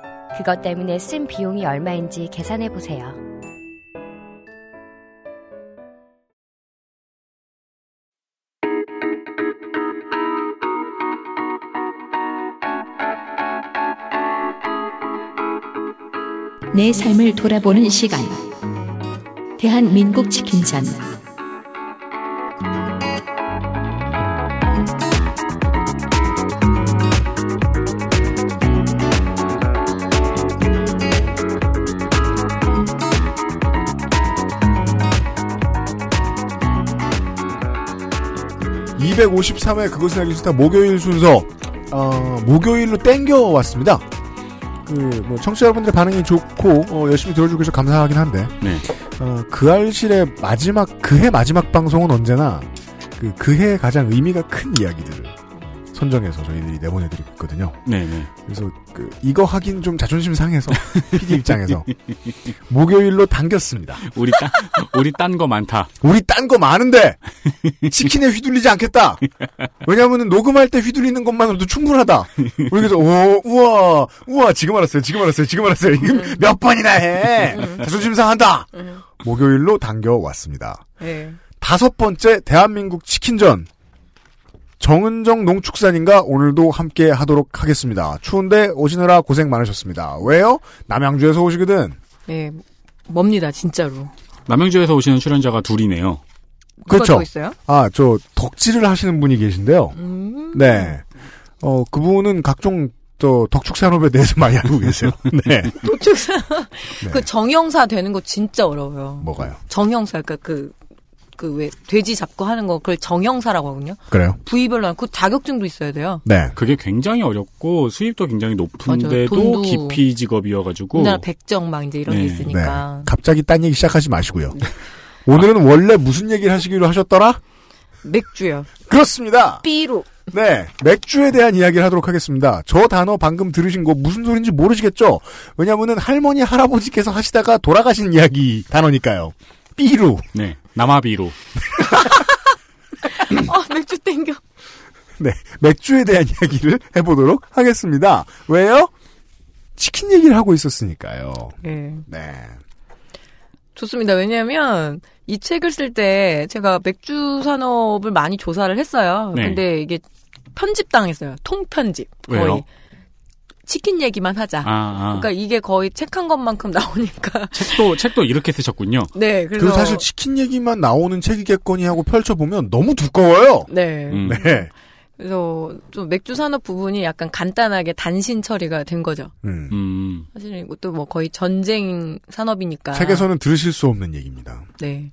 S7: 그것 때문에 쓴 비용이 얼마인지 계산해 보세요.
S1: 내 삶을 돌아보는 시간. 대한민국 치킨전.
S2: 253회 그것은 알기 싫다 목요일 순서 어, 목요일로 땡겨왔습니다. 그, 뭐, 청취자 여러분들의 반응이 좋고, 어, 열심히 들어주고 계셔서 감사하긴 한데,
S3: 네.
S2: 어, 그 알실의 마지막, 그해 마지막 방송은 언제나, 그, 그해 가장 의미가 큰 이야기들을 선정해서 저희들이 내보내드리고 있거든요.
S3: 네네.
S2: 그래서, 그, 이거 하긴 좀 자존심 상해서, PD 입장에서, 목요일로 당겼습니다.
S3: 우리 딴, 우리 딴 거 많다.
S2: 우리 딴 거 많은데 치킨에 휘둘리지 않겠다. 왜냐하면 녹음할 때 휘둘리는 것만으로도 충분하다. 우리 그래서 오 우와 우와 지금 알았어요. 지금 알았어요. 지금 알았어요. 이거 몇 번이나 해. 자존심 상한다. 목요일로 당겨 왔습니다.
S9: 네.
S2: 다섯 번째 대한민국 치킨전. 정은정 농축산인가 오늘도 함께 하도록 하겠습니다. 추운데 오시느라 고생 많으셨습니다. 왜요? 남양주에서 오시거든.
S9: 네. 멉니다, 진짜로.
S3: 남양주에서 오시는 출연자가 둘이네요.
S2: 그렇죠. 아, 저 덕질을 하시는 분이 계신데요.
S9: 음.
S2: 네. 어, 그분은 각종 저 덕축 산업에 대해서 많이 알고 계세요. 네.
S9: 도축사.
S2: 네.
S9: 그 정형사 되는 거 진짜 어려워요.
S2: 뭐가요?
S9: 정형사, 그러니까 그, 그 왜, 돼지 잡고 하는 거, 그걸 정형사라고 하거든요.
S2: 그래요?
S9: 부위별로, 하는 그 자격증도 있어야 돼요.
S2: 네.
S3: 그게 굉장히 어렵고 수입도 굉장히 높은데도 기피 직업이어가지고
S9: 우리나라 백정 막 이제 이런
S3: 네.
S9: 게 있으니까.
S2: 네. 갑자기 딴 얘기 시작하지 마시고요. 오늘은 원래 무슨 얘기를 하시기로 하셨더라?
S9: 맥주요.
S2: 그렇습니다.
S9: 삐로.
S2: 네. 맥주에 대한 이야기를 하도록 하겠습니다. 저 단어 방금 들으신 거 무슨 소린지 모르시겠죠? 왜냐면은 할머니, 할아버지께서 하시다가 돌아가신 이야기 단어니까요. 삐루.
S3: 네 남아비로
S9: 아, 맥주 땡겨.
S2: 네. 맥주에 대한 이야기를 해보도록 하겠습니다. 왜요? 치킨 얘기를 하고 있었으니까요.
S9: 네.
S2: 네.
S9: 좋습니다. 왜냐하면 이 책을 쓸 때 제가 맥주 산업을 많이 조사를 했어요.
S3: 네.
S9: 근데 이게 편집당했어요. 통편집. 거의.
S3: 왜요?
S9: 치킨 얘기만 하자.
S3: 아, 아.
S9: 그러니까 이게 거의 책 한 것만큼 나오니까.
S3: 책도 책도 이렇게 쓰셨군요.
S9: 네, 그래서
S2: 그리고 사실 치킨 얘기만 나오는 책이겠거니 하고 펼쳐 보면 너무 두꺼워요.
S9: 네.
S3: 음.
S2: 네.
S9: 그래서 좀 맥주 산업 부분이 약간 간단하게 단신 처리가 된 거죠.
S2: 음.
S3: 음.
S9: 사실 이것도 뭐 거의 전쟁 산업이니까.
S2: 책에서는 들으실 수 없는 얘기입니다.
S9: 네.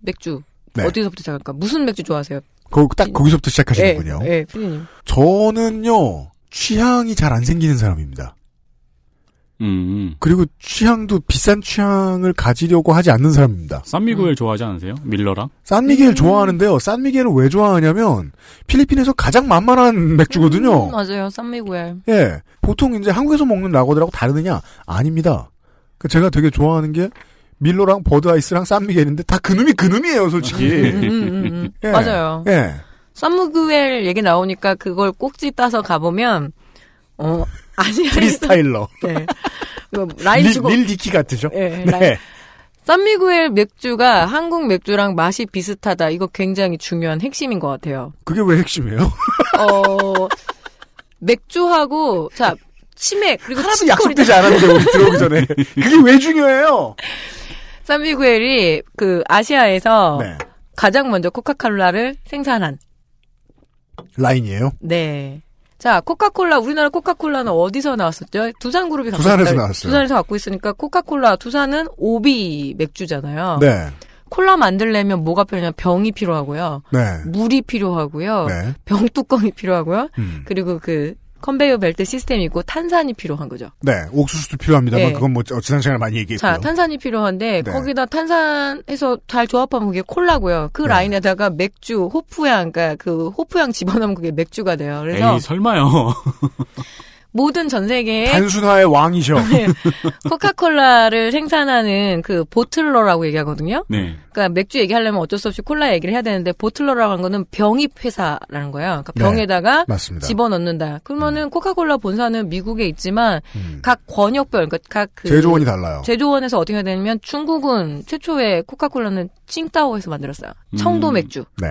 S9: 맥주.
S2: 네.
S9: 어디서부터 시작할까? 무슨 맥주 좋아하세요?
S2: 거, 딱 거기서부터
S9: 예,
S2: 시작하시는군요.
S9: 예, 피디님.
S2: 저는요, 취향이 잘 안 생기는 사람입니다.
S3: 음.
S2: 그리고 취향도 비싼 취향을 가지려고 하지 않는 사람입니다.
S3: 산미구엘 좋아하지 않으세요? 밀러랑?
S2: 산미겔
S9: 음.
S2: 좋아하는데요. 산미겔을 왜 좋아하냐면 필리핀에서 가장 만만한 맥주거든요.
S9: 음, 맞아요. 쌈미구엘.
S2: 예. 보통 이제 한국에서 먹는 라거들하고 다르느냐? 아닙니다. 그 제가 되게 좋아하는 게 밀로랑 버드아이스랑 산미겔인데 다 그놈이 그놈이에요, 솔직히.
S9: 음, 음, 음, 음.
S2: 예.
S9: 맞아요.
S2: 예.
S9: 쌈무구엘 얘기 나오니까 그걸 꼭지 따서 가보면, 어, 아시아.
S2: 프리스타일러.
S9: 네. 그 라인
S2: 릴,
S9: 주고.
S2: 릴 디키 같으죠?
S9: 예, 라인.
S2: 네.
S9: 쌈미구엘 맥주가 한국 맥주랑 맛이 비슷하다. 이거 굉장히 중요한 핵심인 것 같아요.
S2: 그게 왜 핵심이에요?
S9: 어, 맥주하고, 자, 치맥, 그리고
S2: 하나도 약속되지 않았는데, 우리 들어오기 전에. 그게 왜 중요해요?
S9: 쌈미구엘이 그 아시아에서
S2: 네.
S9: 가장 먼저 코카콜라를 생산한.
S2: 라인이에요.
S9: 네. 자, 코카콜라, 우리나라 코카콜라는 어디서 나왔었죠? 두산 그룹이 갖고
S2: 두산에서
S9: 있다.
S2: 나왔어요.
S9: 두산에서 갖고 있으니까 코카콜라, 두산은 오비 맥주잖아요.
S2: 네.
S9: 콜라 만들려면 뭐가 필요하냐면 병이 필요하고요.
S2: 네.
S9: 물이 필요하고요.
S2: 네.
S9: 병 뚜껑이 필요하고요.
S2: 음.
S9: 그리고 그 컨베이어 벨트 시스템이 있고 탄산이 필요한 거죠.
S2: 네. 옥수수도 필요합니다만,
S9: 네.
S2: 그건 뭐, 어, 지난 시간에 많이 얘기했고요.
S9: 자, 탄산이 필요한데
S2: 네.
S9: 거기다 탄산해서 잘 조합하면 그게 콜라고요. 그
S2: 네.
S9: 라인에다가 맥주, 호프향, 그러니까 그 호프향 집어넣으면 그게 맥주가 돼요. 그래서
S3: 에이 설마요.
S9: 모든 전 세계에
S2: 단순화의 왕이셔.
S9: 네. 코카콜라를 생산하는 그 보틀러라고 얘기하거든요.
S3: 네.
S9: 그러니까 맥주 얘기하려면 어쩔 수 없이 콜라 얘기를 해야 되는데 보틀러라고 하는 거는 병입 회사라는 거예요. 그러니까
S2: 네.
S9: 병에다가
S2: 맞습니다.
S9: 집어넣는다. 그러면은 코카콜라 본사는 미국에 있지만
S2: 음.
S9: 각 권역별 그러니까 각그
S2: 제조원이 달라요.
S9: 제조원에서 어떻게 해야 되냐면 중국은 최초에 코카콜라는 칭따오에서 만들었어요. 청도
S3: 음.
S9: 맥주.
S2: 네.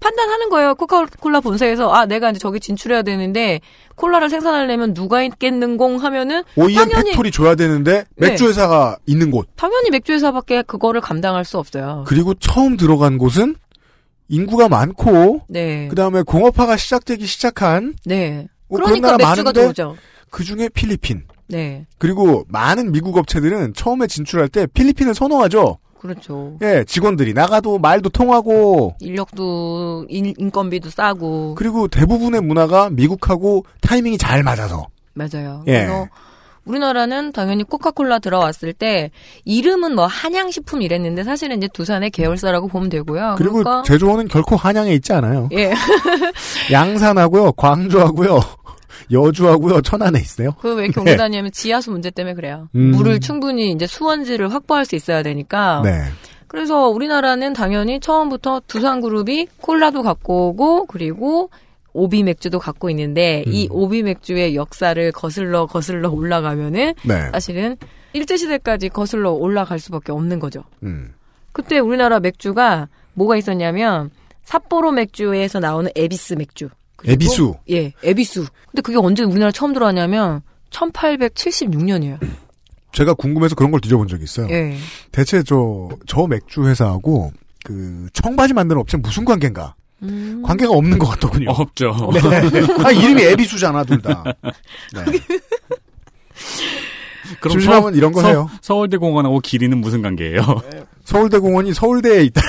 S9: 판단하는 거예요. 코카콜라 본사에서 아 내가 이제 저기 진출해야 되는데 콜라를 생산하려면 누가 있겠는공 하면은
S2: OEM
S9: 당연히-
S2: factory 줘야 되는데,
S9: 네.
S2: 맥주 회사가 있는 곳.
S9: 당연히 맥주 회사밖에 그거를 감당할 수 없어요.
S2: 그리고 처음 들어간 곳은 인구가 많고,
S9: 네.
S2: 그 다음에 공업화가 시작되기 시작한,
S9: 네.
S2: 뭐
S9: 그러니까
S2: 그런 나라
S9: 맥주가
S2: 많은데,
S9: 들어오죠.
S2: 그 중에 필리핀.
S9: 네.
S2: 그리고 많은 미국 업체들은 처음에 진출할 때 필리핀을 선호하죠.
S9: 그렇죠.
S2: 예, 직원들이 나가도 말도 통하고,
S9: 인력도 인, 인건비도 싸고
S2: 그리고 대부분의 문화가 미국하고 타이밍이 잘 맞아서.
S9: 맞아요.
S2: 예.
S9: 그래서 우리나라는 당연히 코카콜라 들어왔을 때 이름은 뭐 한양식품 이랬는데 사실은 이제 두산의 계열사라고 보면 되고요.
S2: 그리고
S9: 그러니까
S2: 제조원은 결코 한양에 있지 않아요.
S9: 예.
S2: 양산하고요, 광주하고요, 여주하고요, 천안에 있어요.
S9: 그왜 경기 다니면 지하수 문제 때문에 그래요.
S2: 음.
S9: 물을 충분히 이제 수원지를 확보할 수 있어야 되니까.
S2: 네.
S9: 그래서 우리나라는 당연히 처음부터 두산그룹이 콜라도 갖고 오고 그리고 오비 맥주도 갖고 있는데
S2: 음.
S9: 이 오비 맥주의 역사를 거슬러 거슬러 올라가면은
S2: 네.
S9: 사실은 일제 시대까지 거슬러 올라갈 수밖에 없는 거죠.
S2: 음.
S9: 그때 우리나라 맥주가 뭐가 있었냐면 삿포로 맥주에서 나오는 에비스 맥주.
S2: 에비수.
S9: 예, 에비수. 근데 그게 언제 우리나라 처음 들어왔냐면 1876년이에요.
S2: 제가 궁금해서 그런 걸 뒤져본 적이 있어요.
S9: 예.
S2: 대체 저, 저 맥주 회사하고, 그, 청바지 만드는 업체 무슨 관계인가?
S9: 음.
S2: 관계가 없는 것 같더군요.
S3: 없죠.
S2: 네. 아, 이름이 에비수잖아, 둘 다. 네.
S3: 그럼
S2: 심심하면 이런 거
S3: 서,
S2: 해요.
S3: 서울대 공원하고 길이는 무슨 관계예요?
S2: 서울대 공원이 서울대에 있다.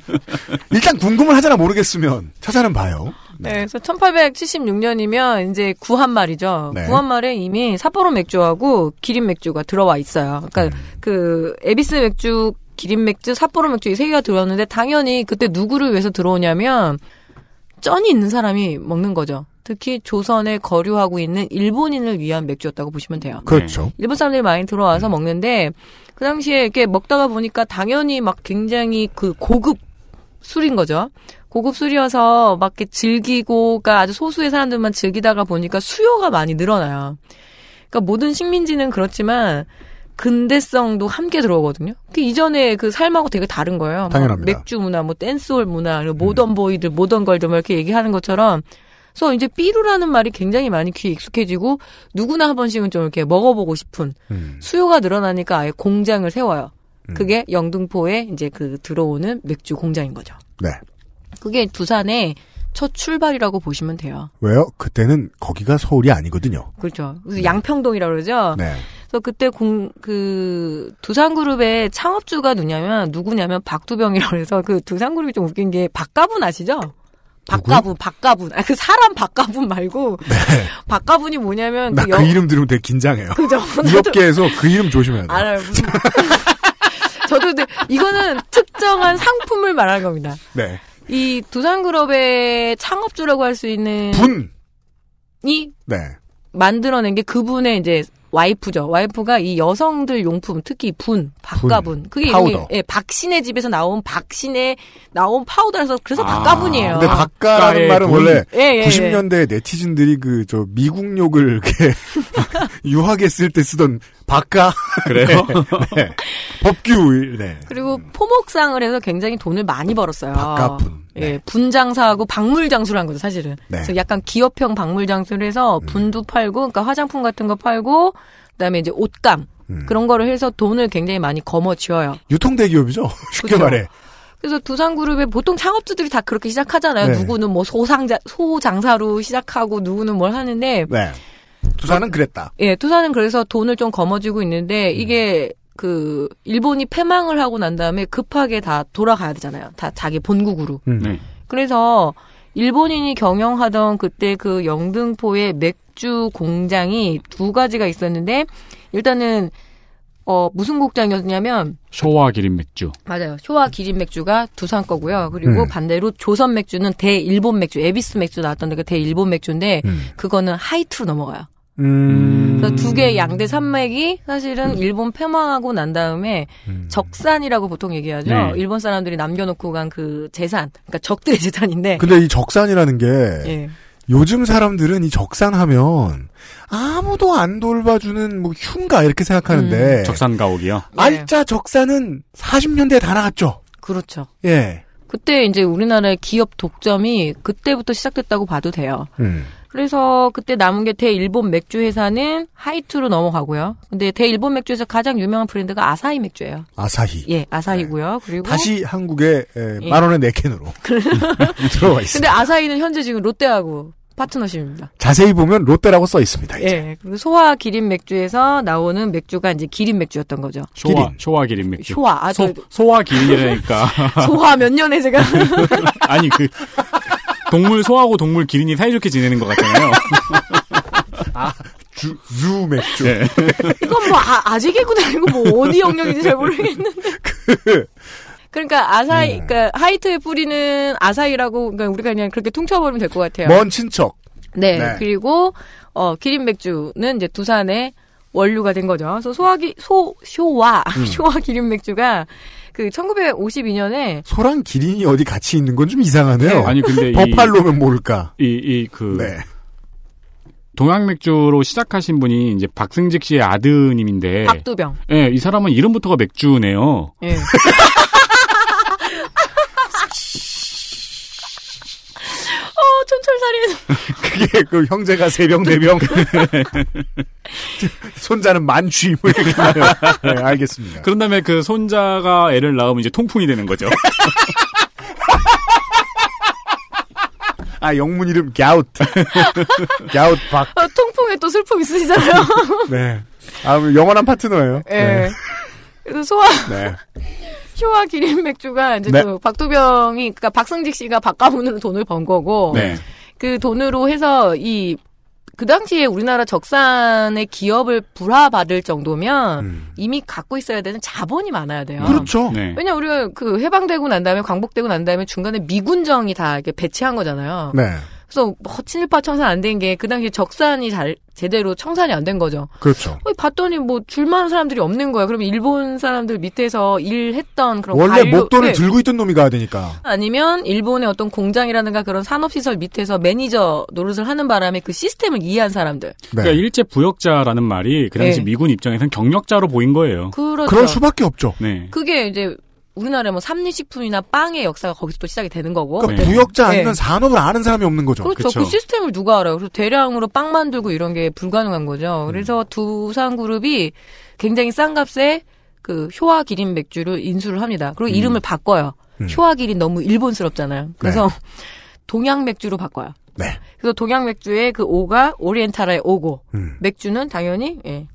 S2: 일단 궁금을 하잖아, 모르겠으면. 찾아는 봐요.
S9: 네, 그래서 1876년이면 이제 구한 말이죠.
S2: 네.
S9: 구한 말에 이미 삿포로 맥주하고 기린 맥주가 들어와 있어요. 그러니까
S2: 음.
S9: 그 에비스 맥주, 기린 맥주, 삿포로 맥주 이 세 개가 들어왔는데 당연히 그때 누구를 위해서 들어오냐면 쩐이 있는 사람이 먹는 거죠. 특히 조선에 거류하고 있는 일본인을 위한 맥주였다고 보시면 돼요.
S2: 그렇죠.
S9: 일본 사람들이 많이 들어와서 먹는데 그 당시에 이렇게 먹다가 보니까 당연히 막 굉장히 그 고급 술인 거죠. 고급 술이어서 막 이렇게 즐기고가 아주 소수의 사람들만 즐기다가 보니까 수요가 많이 늘어나요. 그러니까 모든 식민지는 그렇지만 근대성도 함께 들어오거든요. 그 이전에 그 삶하고 되게 다른 거예요. 막
S2: 당연합니다. 음.
S9: 맥주 문화, 뭐 댄스홀 문화, 그리고 모던 보이들, 모던 걸들 뭐 이렇게 얘기하는 것처럼 그래서 이제 삐루라는 말이 굉장히 많이 귀에 익숙해지고 누구나 한 번씩은 좀 이렇게 먹어보고 싶은
S2: 음.
S9: 수요가 늘어나니까 아예 공장을 세워요.
S2: 음.
S9: 그게 영등포에 이제 그 들어오는 맥주 공장인 거죠.
S2: 네.
S9: 그게 두산의 첫 출발이라고 보시면 돼요.
S2: 왜요? 그때는 거기가 서울이 아니거든요.
S9: 그렇죠. 그래서 양평동이라고 그러죠.
S2: 네.
S9: 그래서 그때 공, 그, 두산그룹의 창업주가 누냐면, 누구냐면 박두병이라고 해서 그 두산그룹이 좀 웃긴 게 박가분 아시죠? 박가분, 박가분. 아, 그 사람 박가분 말고, 박가분이 뭐냐면,
S2: 나그그
S9: 영-
S2: 이름 들으면 되게 긴장해요.
S9: 그죠?
S2: 이 업계에서 그 이름 조심해야 돼요.
S9: 알아요. 무슨. 저도 근데 이거는 특정한 상품을 말하는 겁니다.
S2: 네.
S9: 이 두산그룹의 창업주라고 할 수 있는
S2: 분.
S9: 이
S2: 네.
S9: 만들어낸 게 그분의 이제 와이프죠. 와이프가 이 여성들 용품, 특히 분, 박가분. 그게 이름이
S2: 파우더.
S9: 예, 박씨네 집에서 나온 박씨네 나온 파우더라서 그래서 박가분이에요.
S2: 근데 박가라는
S3: 박가의
S2: 말은
S3: 분.
S2: 원래
S9: 예, 예, 예.
S2: 90년대 네티즌들이 그 저 미국 욕을 이렇게 유학했을 때 쓰던 박가
S3: 그래요?
S2: 네. 법규 네.
S9: 그리고 포목상을 해서 굉장히 돈을 많이 벌었어요.
S2: 박가분. 네.
S9: 예, 분장사하고 박물장수를 한 거죠, 사실은.
S2: 네.
S9: 그래서 약간 기업형 박물장수를 해서 분도 팔고, 그러니까 화장품 같은 거 팔고, 그다음에 이제 옷감
S2: 음.
S9: 그런 거를 해서 돈을 굉장히 많이 거머쥐어요.
S2: 유통대기업이죠. 쉽게
S9: 그죠.
S2: 말해.
S9: 그래서 두산그룹의 보통 창업주들이 다 그렇게 시작하잖아요.
S2: 네.
S9: 누구는 뭐 소상자 소장사로 시작하고 누구는 뭘 하는데
S2: 네. 두산은 그랬다.
S9: 예, 투사는 그래서 돈을 좀 거머쥐고 있는데 이게 그 일본이 패망을 하고 난 다음에 급하게 다 돌아가야 되잖아요. 다 자기 본국으로.
S2: 음.
S3: 네.
S9: 그래서 일본인이 경영하던 그때 그 영등포의 맥주 공장이 두 가지가 있었는데 일단은 어 무슨 곡장이었냐면
S3: 쇼와 기린 맥주.
S9: 맞아요. 쇼와 기린 맥주가 두산 거고요. 그리고
S2: 음.
S9: 반대로 조선 맥주는 대일본 맥주, 에비스 맥주 나왔던 데가 대일본 맥주인데
S2: 음.
S9: 그거는 하이트로 넘어가요.
S2: 음.
S9: 그래서 두 개의 양대 산맥이 사실은 일본 패망하고 난 다음에
S2: 음.
S9: 적산이라고 보통 얘기하죠.
S3: 네.
S9: 일본 사람들이 남겨놓고 간 그 재산, 그러니까 적들의 재산인데.
S2: 근데 이 적산이라는 게
S9: 예.
S2: 요즘 사람들은 이 적산하면 아무도 안 돌봐주는 뭐 흉가 이렇게 생각하는데
S3: 적산 가옥이요.
S9: 네.
S2: 알짜 적산은 40년대에 다 나갔죠.
S9: 그렇죠.
S2: 예.
S9: 그때 이제 우리나라의 기업 독점이 그때부터 시작됐다고 봐도 돼요.
S2: 음.
S9: 그래서 그때 남은 게 대일본 맥주 회사는 하이투로 넘어가고요. 근데 대일본 맥주에서 가장 유명한 브랜드가 아사히 맥주예요.
S2: 아사히.
S9: 예, 아사히고요. 그리고
S2: 다시 한국에 에,
S9: 예.
S2: 만 원에 네 캔으로 들어와 있습니다.
S9: 근데 아사히는 현재 지금 롯데하고 파트너십입니다.
S2: 자세히 보면 롯데라고 써 있습니다. 이제.
S9: 예. 그리고 소화 기린 맥주에서 나오는 맥주가 이제 기린 맥주였던 거죠.
S3: 쇼와
S2: 기린.
S3: 쇼와 기린 맥주.
S9: 쇼와 아,
S3: 소
S9: 저-
S3: 소와 기린이라니까.
S9: 소화 몇 년에 제가
S3: 아니 그 동물 소하고 동물 기린이 사이좋게 지내는 것 같잖아요.
S2: 주, 주 맥주.
S3: 네.
S9: 이건 뭐 아, 아직 개구도 아니고 뭐 어디 영역인지 잘 모르겠는데. 그러니까 아사히,
S2: 음.
S9: 그러니까 하이트에 뿌리는 아사히라고, 그러니까 우리가 그냥 그렇게 퉁쳐버리면 될 것 같아요.
S2: 먼 친척.
S9: 네.
S2: 네.
S9: 그리고 어 기린 맥주는 이제 두산의 원류가 된 거죠. 그래서 소화기 소 쇼와
S2: 음.
S9: 쇼와 기린 맥주가 그 1952년에
S2: 소랑 기린이 어디 같이 있는 건 좀 이상하네요.
S3: 아니 근데 이
S2: 버팔로면 모를까.
S3: 이그
S2: 네.
S3: 동양 맥주로 시작하신 분이 이제 박승직 씨의 아드님인데
S9: 박두병.
S3: 예, 이 사람은 이름부터가 맥주네요.
S9: 예. 어, 촌철살인.
S2: 그게 그 형제가 세 병, 네 병. 손자는 만취. 뭐 이렇게. 네, 알겠습니다.
S3: 그런 다음에 그 손자가 애를 낳으면 이제 통풍이 되는 거죠.
S2: 아, 영문 이름 갸우트. 갸우트 박.
S9: 어, 통풍에 또 슬픔 있으시잖아요.
S2: 네. 아, 영원한 파트너예요.
S9: 예.
S2: 네.
S9: 그래서 소화,
S2: 네.
S9: 쇼와 기린 맥주가 이제
S2: 네.
S9: 그 박두병이, 그러니까 박승직 씨가 바가문으로 돈을 번 거고,
S3: 네.
S9: 그 돈으로 해서 이, 그 당시에 우리나라 적산의 기업을 불화받을 정도면
S2: 음.
S9: 이미 갖고 있어야 되는 자본이 많아야 돼요.
S2: 그렇죠.
S3: 네.
S9: 왜냐 우리가 그 해방되고 난 다음에 광복되고 난 다음에 중간에 미군정이 다 이렇게 배치한 거잖아요.
S2: 네.
S9: 그래서 뭐 친일파 청산 안 된 게 그 당시 적산이 잘 제대로 청산이 안 된 거죠.
S2: 그렇죠.
S9: 어, 봤더니 뭐 줄만한 사람들이 없는 거예요. 그러면 일본 사람들 밑에서 일했던 그런
S2: 원래
S9: 관료-
S2: 목돈을
S9: 네.
S2: 들고 있던 놈이 가야 되니까.
S9: 아니면 일본의 어떤 공장이라든가 그런 산업시설 밑에서 매니저 노릇을 하는 바람에 그 시스템을 이해한 사람들.
S2: 네.
S3: 그러니까 일제 부역자라는 말이 그 당시
S9: 네.
S3: 미군 입장에선 경력자로 보인 거예요.
S9: 그렇죠.
S2: 그럴 수밖에 없죠.
S3: 네.
S9: 그게 이제 우리나라에 뭐 삼리식품이나 빵의 역사가 거기서 또 시작이 되는 거고.
S2: 그러니까
S9: 네.
S2: 부역자 아니면
S9: 네.
S2: 산업을 아는 사람이 없는 거죠.
S9: 그렇죠. 그 시스템을 누가 알아요? 그래서 대량으로 빵 만들고 이런 게 불가능한 거죠. 그래서 두산 그룹이 굉장히 싼 값에 그 쇼와 기린 맥주를 인수를 합니다. 그리고 이름을 바꿔요.
S2: 음.
S9: 쇼와 기린 너무 일본스럽잖아요. 그래서 동양 맥주로 바꿔요.
S2: 네.
S9: 그래서 동양 맥주의 그 오가 Oriental의 오고
S2: 음.
S9: 맥주는 당연히 예.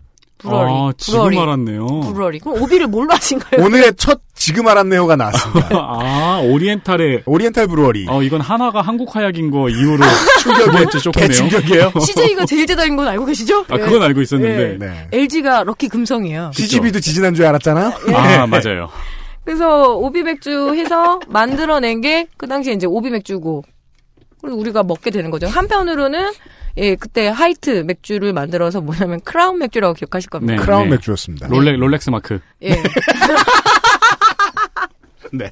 S9: brewery.
S3: 아, 지금
S9: brewery.
S3: 알았네요.
S9: brewery. 그럼 오비를 뭘로 하신 거예요?
S2: 오늘의 첫 지금 알았네요가 나왔습니다.
S3: 아, Oriental의
S2: Oriental brewery. 어,
S3: 이건 한화가 한국 화약인 거 이후로 두 번째 쇼크네요.
S2: 개 충격이에요.
S9: CJ가 제일 제당인 건 알고 계시죠?
S3: 아, 그건 알고 있었는데.
S2: 네.
S9: LG가 럭키 금성이에요.
S2: CGV도 지지난 줄 알았잖아요.
S3: 아, 맞아요.
S9: 그래서 오비 맥주 해서 만들어낸 게 그 당시에 이제 오비 맥주고 그리고 우리가 먹게 되는 거죠. 한편으로는 예 그때 하이트 맥주를 만들어서 뭐냐면 크라운 맥주라고 기억하실 겁니다.
S3: 네.
S2: 크라운 맥주였습니다.
S3: 롤렉, 롤렉스 마크.
S9: 예.
S2: 네.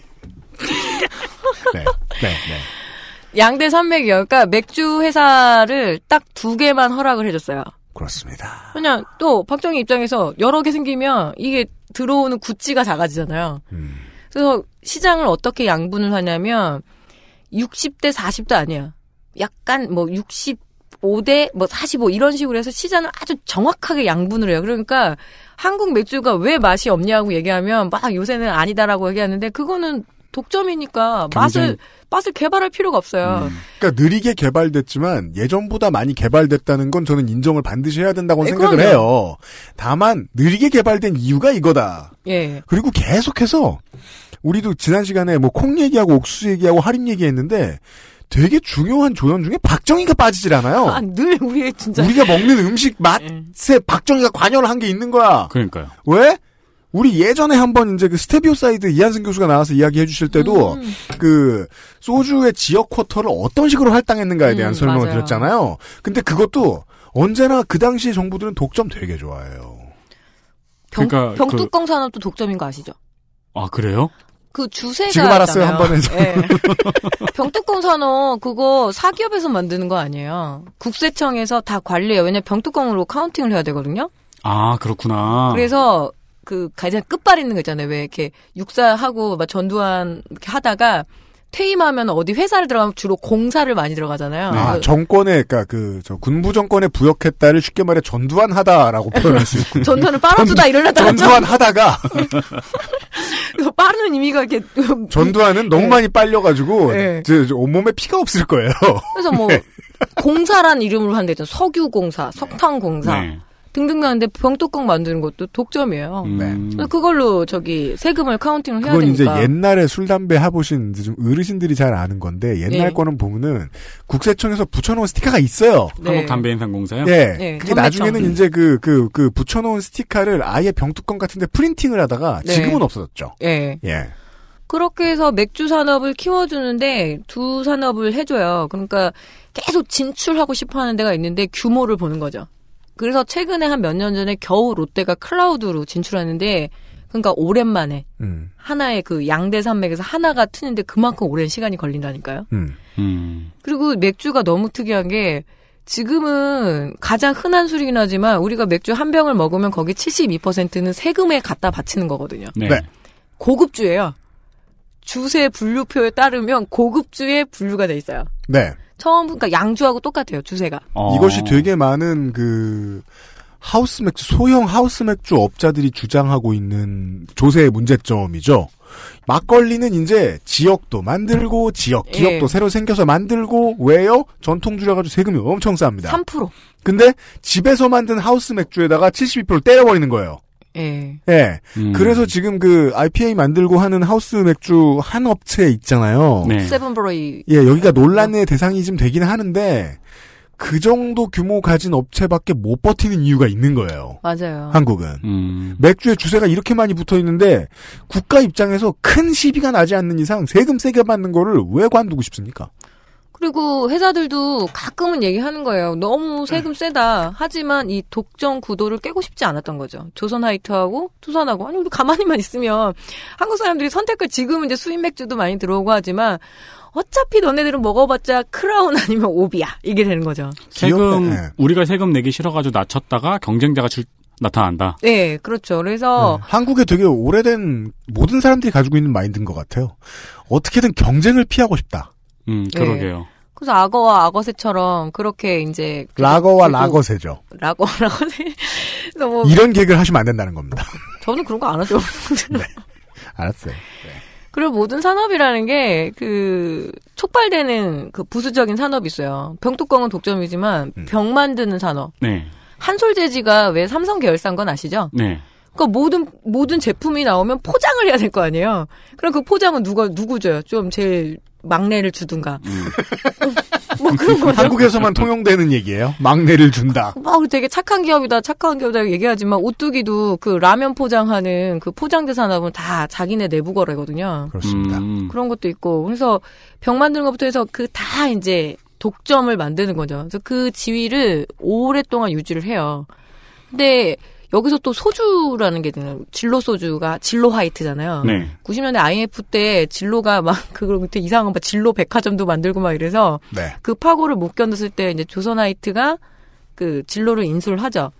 S2: 네. 네. 네.
S9: 양대 산맥이요. 그러니까 맥주 회사를 딱 두 개만 허락을 해줬어요.
S2: 그렇습니다.
S9: 그냥 또 박정희 입장에서 여러 개 생기면 이게 들어오는 구찌가 작아지잖아요.
S2: 음.
S9: 그래서 시장을 어떻게 양분을 하냐면 60대 40도 아니야. 약간 뭐 65대 뭐 45 이런 식으로 해서 시장을 아주 정확하게 양분을 해요. 그러니까 한국 맥주가 왜 맛이 없냐고 얘기하면 막 요새는 아니다라고 얘기하는데 그거는 독점이니까 맛을 맛을 개발할 필요가 없어요.
S2: 그러니까 느리게 개발됐지만 예전보다 많이 개발됐다는 건 저는 인정을 반드시 해야 된다고
S9: 네,
S2: 생각을
S9: 그럼요.
S2: 해요. 다만 느리게 개발된 이유가 이거다.
S9: 예.
S2: 그리고 계속해서 우리도 지난 시간에 뭐 콩 얘기하고 옥수수 얘기하고 할인 얘기했는데 되게 중요한 조연 중에 박정희가 빠지질 않아요.
S9: 아, 늘 우리의 진짜
S2: 우리가 먹는 음식 맛에 박정희가 관여를 한 게 있는 거야.
S3: 그러니까요.
S2: 왜? 우리 예전에 한번 이제 그 스테비오사이드 이한승 교수가 나와서 이야기해 주실 때도
S9: 음.
S2: 그 소주의 지역 쿼터를 어떤 식으로 할당했는가에 대한
S9: 음,
S2: 설명을
S9: 맞아요.
S2: 드렸잖아요. 근데 그것도 언제나 그 당시 정부들은 독점 되게 좋아해요.
S9: 병,
S3: 그러니까
S9: 병뚜껑 산업도 독점인 거 아시죠?
S3: 아, 그래요?
S9: 그 주세가
S2: 지금 알았어요. 한 번에서.
S9: 예. 병뚜껑 산업 그거 사기업에서 만드는 거 아니에요. 국세청에서 다 관리해요. 왜냐면 병뚜껑으로 counting을 해야 되거든요.
S3: 아, 그렇구나.
S9: 그래서 그 가장 끝발 있는 거 있잖아요. 왜 이렇게 육사하고 막 전두환 이렇게 하다가 퇴임하면 어디 회사를 들어가면 주로 공사를 많이 들어가잖아요.
S2: 아,
S9: 그
S2: 정권에, 그니까 그, 저, 군부 정권에 부역했다를 쉽게 말해 전두환 하다라고 표현할 수 있고.
S9: 전두환을 빨아주다 이러려다가
S2: 전두환 하다가,
S9: 좀 빠르는 의미가 이렇게
S2: 전두환은 너무 많이 빨려가지고,
S9: 네.
S2: 저, 저 온몸에 피가 없을 거예요.
S9: 그래서 뭐 공사란 이름으로 있잖아요. 석유공사, 석탄공사
S3: 네.
S9: 등등 하는데 병뚜껑 만드는 것도 독점이에요.
S3: 음.
S9: 그래서 그걸로 저기 세금을 카운팅을 해야
S2: 그건 이제
S9: 되니까.
S2: 옛날에 술 담배 해보신 이제 좀 어르신들이 잘 아는 건데 옛날
S9: 네.
S2: 거는 보면은 국세청에서 붙여놓은 스티커가 있어요.
S9: 네.
S3: 한국 담배 인상공사요?
S2: 예.
S9: 네,
S2: 그게
S9: 전매청.
S2: 나중에는 이제 그, 그, 그 붙여놓은 스티커를 아예 병뚜껑 같은데 프린팅을 하다가
S9: 네.
S2: 지금은 없어졌죠.
S9: 예.
S2: 예.
S9: 그렇게 해서 맥주 산업을 키워주는데 두 산업을 해줘요. 그러니까 계속 진출하고 싶어 하는 데가 있는데 규모를 보는 거죠. 그래서 최근에 한 몇 년 전에 겨우 롯데가 클라우드로 진출하는데 그러니까 오랜만에
S2: 음,
S9: 하나의 그 양대 산맥에서 하나가 트는데 그만큼 오랜 시간이 걸린다니까요.
S2: 음.
S3: 음.
S9: 그리고 맥주가 너무 특이한 게 지금은 가장 흔한 술이긴 하지만 우리가 맥주 한 병을 먹으면 거기 72%는 세금에 갖다 바치는 거거든요.
S3: 네.
S2: 네.
S9: 고급주예요. 주세 분류표에 따르면 고급주에 분류가 돼 있어요.
S2: 네.
S9: 처음 그러니까 양주하고 똑같아요. 주세가.
S3: 어.
S2: 이것이 되게 많은 그, 하우스 맥주, 소형 하우스 맥주 업자들이 주장하고 있는 조세의 문제점이죠. 막걸리는 이제 지역도 만들고 지역
S9: 예.
S2: 기업도 새로 생겨서 만들고 왜요? 전통주라 가지고 세금이 엄청 쌉니다.
S9: 3%.
S2: 근데 집에서 만든 하우스 맥주에다가 72%를 때려버리는 거예요.
S9: 예.
S2: 예.
S3: 음.
S2: 그래서 지금 그 IPA 만들고 하는 하우스 맥주 한 업체 있잖아요.
S3: 네.
S9: 세븐브로이
S2: 예, 여기가 논란의 대상이 좀 되긴 하는데 그 정도 규모 가진 업체밖에 못 버티는 이유가 있는 거예요.
S9: 맞아요.
S2: 한국은.
S3: 음.
S2: 맥주에 주세가 이렇게 많이 붙어 있는데 국가 입장에서 큰 시비가 나지 않는 이상 세금 세게 받는 거를 왜 관두고 싶습니까?
S9: 그리고 회사들도 가끔은 얘기하는 거예요. 너무 세금 세다. 하지만 이 독점 구도를 깨고 싶지 않았던 거죠. 조선 하이트하고 투선하고 아니 우리 가만히만 있으면 한국 사람들이 선택을 지금 이제 수입 맥주도 많이 들어오고 하지만 어차피 너네들은 먹어봤자 크라운 아니면 오비야 이게 되는 거죠.
S3: 세금
S2: 예.
S3: 우리가 세금 내기 싫어가지고 낮췄다가 경쟁자가 줄 나타난다.
S9: 네, 그렇죠. 그래서
S2: 네. 한국에 되게 오래된 모든 사람들이 가지고 있는 마인드인 것 같아요. 어떻게든 경쟁을 피하고 싶다.
S3: 음,
S9: 네.
S3: 그러게요.
S9: 그래서 악어와 악어새처럼 그렇게 이제
S2: 라거와 라거세죠.
S9: 라거 라거새. 뭐
S2: 이런 개그를 하시면 안 된다는 겁니다.
S9: 저는 그런 거 안 하죠.
S2: 알았어요.
S9: 그리고 모든 산업이라는 게 그 촉발되는 그 부수적인 산업이 있어요. 병뚜껑은 독점이지만
S2: 음.
S9: 병 만드는 산업.
S3: 네.
S9: 한솔재지가 왜 삼성 계열사인 건 아시죠?
S3: 네.
S9: 그러니까 모든 모든 제품이 나오면 포장을 해야 될 거 아니에요. 그럼 그 포장은 누가 누구 줘요? 좀 제일 막내를 주든가.
S3: 음.
S9: 뭐 그런 거죠.
S2: 한국에서만 통용되는 얘기예요. 막내를 준다.
S9: 막 되게 착한 기업이다, 착한 기업이다 얘기하지만 오뚜기도 그 라면 포장하는 그 포장재 산업은 다 자기네 내부 거래거든요.
S2: 그렇습니다.
S3: 음.
S9: 그런 것도 있고 그래서 병 만드는 것부터 해서 그 다 이제 독점을 만드는 거죠. 그래서 그 지위를 오랫동안 유지를 해요. 근데 여기서 또 소주라는 게 있잖아요. 진로 소주가 진로 화이트잖아요.
S3: 네.
S9: 90년대 IMF 때 진로가 막 그걸 그때 이상한 막 진로 백화점도 만들고 막 이래서
S2: 네.
S9: 그 파고를 못 견뎠을 때 이제 조선 화이트가 그 진로를 인수를 하죠.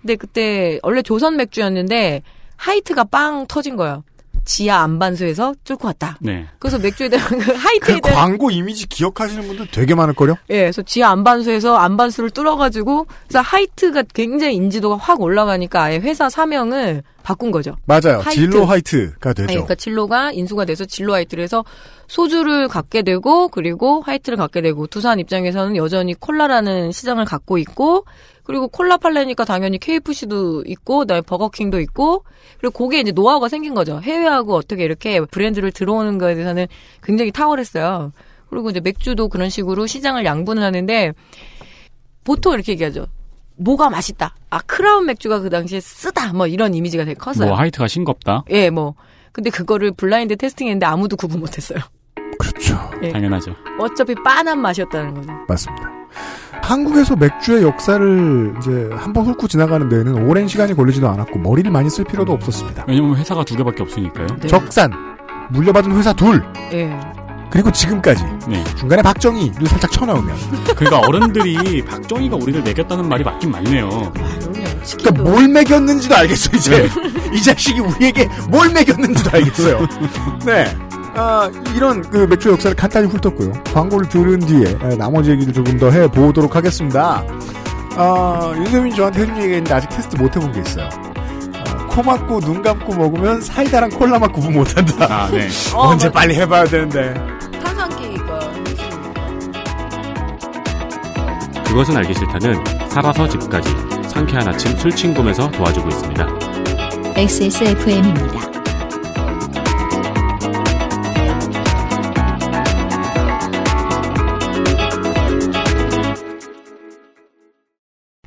S9: 근데 그때 원래 조선 맥주였는데 하이트가 빵 터진 거예요. 지하 암반수에서 뚫고 왔다.
S3: 네.
S9: 그래서 맥주에 대한
S2: 그그
S9: 하이트에 대한
S2: 광고 이미지 기억하시는 분들 되게 많을걸요?
S9: 예, 그래서 지하 암반수에서 암반수를 뚫어가지고 그래서 하이트가 굉장히 인지도가 확 올라가니까 아예 회사 사명을 바꾼 거죠.
S2: 맞아요.
S9: 하이트.
S2: 진로 하이트가 되죠.
S9: 아니, 그러니까 진로가 인수가 돼서 진로 하이트를 해서 소주를 갖게 되고 그리고 하이트를 갖게 되고 두산 입장에서는 여전히 콜라라는 시장을 갖고 있고 그리고 콜라 팔래니까 당연히 KFC도 있고 그다음에 버거킹도 있고 그리고 그게 이제 노하우가 생긴 거죠. 해외하고 어떻게 이렇게 브랜드를 들어오는 거에 대해서는 굉장히 탁월했어요. 그리고 이제 맥주도 그런 식으로 시장을 양분을 하는데 보통 이렇게 얘기하죠. 뭐가 맛있다. 아 크라운 맥주가 그 당시에 쓰다. 뭐 이런 이미지가 되게 컸어요.
S3: 뭐 하이트가 싱겁다.
S9: 예, 뭐. 근데 그거를 블라인드 테스팅했는데 아무도 구분 못했어요.
S2: 그렇죠.
S9: 예.
S3: 당연하죠.
S9: 어차피 빤한 맛이었다는 거죠.
S2: 맞습니다. 한국에서 맥주의 역사를 이제 한 번 훑고 지나가는 데에는 오랜 시간이 걸리지도 않았고 머리를 많이 쓸 필요도 없었습니다.
S3: 왜냐면 회사가 두 개밖에 없으니까요.
S9: 네.
S2: 적산, 물려받은 회사 둘,
S9: 예.
S2: 그리고 지금까지
S3: 네.
S2: 중간에 박정희를 살짝 쳐넣으면
S3: 그러니까 어른들이 박정희가 우리를 매겼다는 말이 맞긴 맞네요.
S9: 아.
S2: 그러니까 뭘 매겼는지도 알겠어 이제 이 자식이 우리에게 뭘 매겼는지도 알겠어요. 네. 아, 이런 그 맥주 역사를 간단히 훑었고요. 광고를 들은 뒤에 에, 나머지 얘기를 조금 더 해보도록 하겠습니다. 아, 윤세민 저한테 해준 얘기가 있는데 아직 테스트 못 해본 게 있어요. 아, 코 막고 눈 감고 먹으면 사이다랑 콜라 맛 구분 못한다.
S3: 아, 네.
S9: 어,
S2: 언제
S9: 맞-
S2: 빨리 해봐야 되는데.
S3: 그것은 알기 싫다는 살아서 집까지 상쾌한 아침 술친구에서 도와주고 있습니다.
S1: XSFM입니다.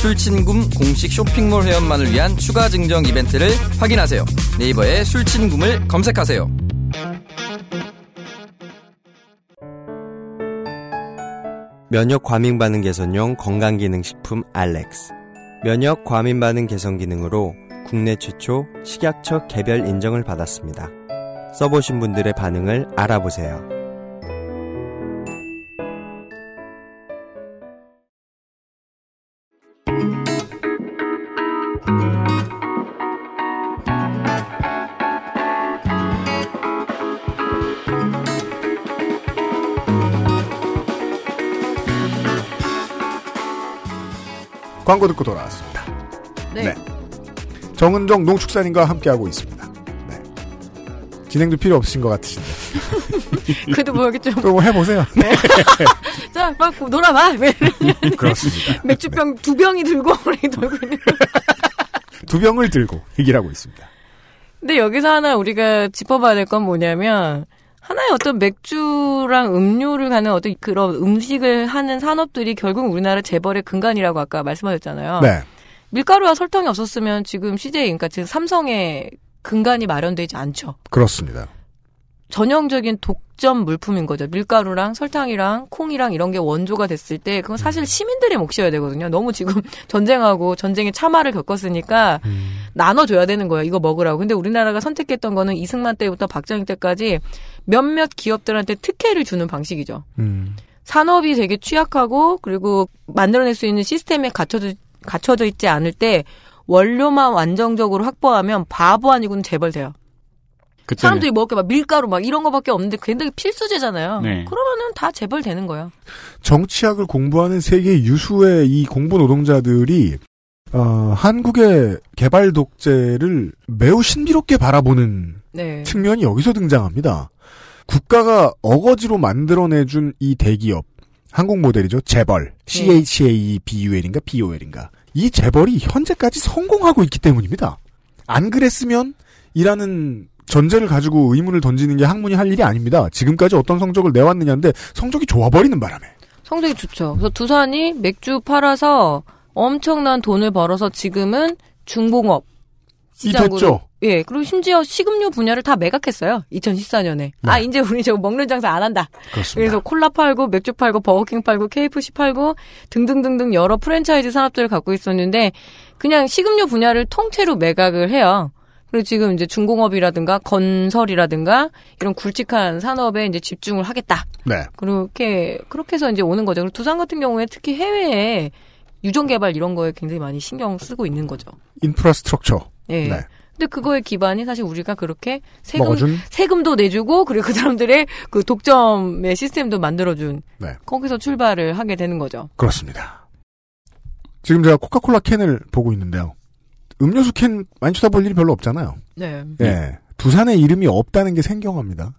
S10: 술친굼 공식 쇼핑몰 회원만을 위한 추가 증정 이벤트를 확인하세요. 네이버에 술친굼을 검색하세요.
S11: 면역 과민 반응 개선용 건강기능식품 알렉스. 면역 과민 반응 개선 기능으로 국내 최초 식약처 개별 인정을 받았습니다. 써보신 분들의 반응을 알아보세요.
S2: 광고 듣고 돌아왔습니다.
S9: 네.
S2: 정은정 농축산인과 함께하고 있습니다. 네. 진행도 필요 없으신 것 같으신데.
S9: 그래도 뭐 여기 좀.
S2: 또 뭐 해보세요.
S9: 자, 막 놀아봐.
S2: 그렇습니다.
S9: 맥주병 두 병이 들고 우리 돌고 있는.
S2: 두 병을 들고 얘기를 하고 있습니다.
S9: 근데 여기서 하나 우리가 짚어봐야 될 건 뭐냐면 하나의 어떤 맥주랑 음료를 가는 어떤 그런 음식을 하는 산업들이 결국 우리나라 재벌의 근간이라고 아까 말씀하셨잖아요.
S2: 네.
S9: 밀가루와 설탕이 없었으면 지금 CJ, 그러니까 지금 삼성의 근간이 마련되지 않죠.
S2: 그렇습니다.
S9: 전형적인 독점 물품인 거죠. 밀가루랑 설탕이랑 콩이랑 이런 게 원조가 됐을 때 그건 사실 시민들의 몫이어야 되거든요. 너무 지금 전쟁하고 전쟁의 참화를 겪었으니까 나눠줘야 되는 거예요. 이거 먹으라고. 근데 우리나라가 선택했던 거는 이승만 때부터 박정희 때까지 몇몇 기업들한테 특혜를 주는 방식이죠.
S2: 음.
S9: 산업이 되게 취약하고 그리고 만들어낼 수 있는 시스템에 갖춰져, 갖춰져 있지 않을 때 원료만 완전적으로 확보하면 바보 아니고는 재벌 돼요.
S3: 그때는
S9: 사람들이 먹을 게 막 밀가루 막 이런 거밖에 없는데 굉장히 필수제잖아요.
S2: 네.
S9: 그러면은 다 재벌 되는 거예요.
S2: 정치학을 공부하는 세계 유수의 이 공부 노동자들이 어, 한국의 개발 독재를 매우 신비롭게 바라보는
S9: 네.
S2: 측면이 여기서 등장합니다. 국가가 어거지로 만들어내준 이 대기업 한국 모델이죠 재벌 C H A B U L인가 B O L인가 이 재벌이 현재까지 성공하고 있기 때문입니다. 안 그랬으면 이라는 전제를 가지고 의문을 던지는 게 학문이 할 일이 아닙니다. 지금까지 어떤 성적을 내왔느냐인데 성적이 좋아버리는 바람에
S9: 성적이 좋죠. 그래서 두산이 맥주 팔아서 엄청난 돈을 벌어서 지금은 중공업
S2: 이 됐죠.
S9: 예, 그리고 심지어 식음료 분야를 다 매각했어요. 2014년에. 아, 이제 우리 저거 먹는 장사 안 한다.
S2: 네. 그렇습니다.
S9: 그래서 콜라 팔고 맥주 팔고 버거킹 팔고 KFC 팔고 등등등등 여러 프랜차이즈 산업들을 갖고 있었는데 그냥 식음료 분야를 통째로 매각을 해요. 그리고 지금 이제 중공업이라든가 건설이라든가 이런 굵직한 산업에 이제 집중을 하겠다.
S2: 네.
S9: 그렇게 그렇게 해서 이제 오는 거죠. 그리고 두산 같은 경우에 특히 해외에 유전 개발 이런 거에 굉장히 많이 신경 쓰고 있는 거죠.
S2: 인프라스트럭처.
S9: 예.
S2: 네.
S9: 근데 그거의 기반이 사실 우리가 그렇게 세금
S2: 먹어준?
S9: 세금도 내주고 그리고 그 사람들의 그 독점의 시스템도 만들어준
S2: 네.
S9: 거기서 출발을 하게 되는 거죠.
S2: 그렇습니다. 지금 제가 코카콜라 캔을 보고 있는데요. 음료수 캔 많이 쳐다볼 일이 별로 없잖아요.
S9: 네.
S2: 예. 두산의 이름이 없다는 게 생경합니다.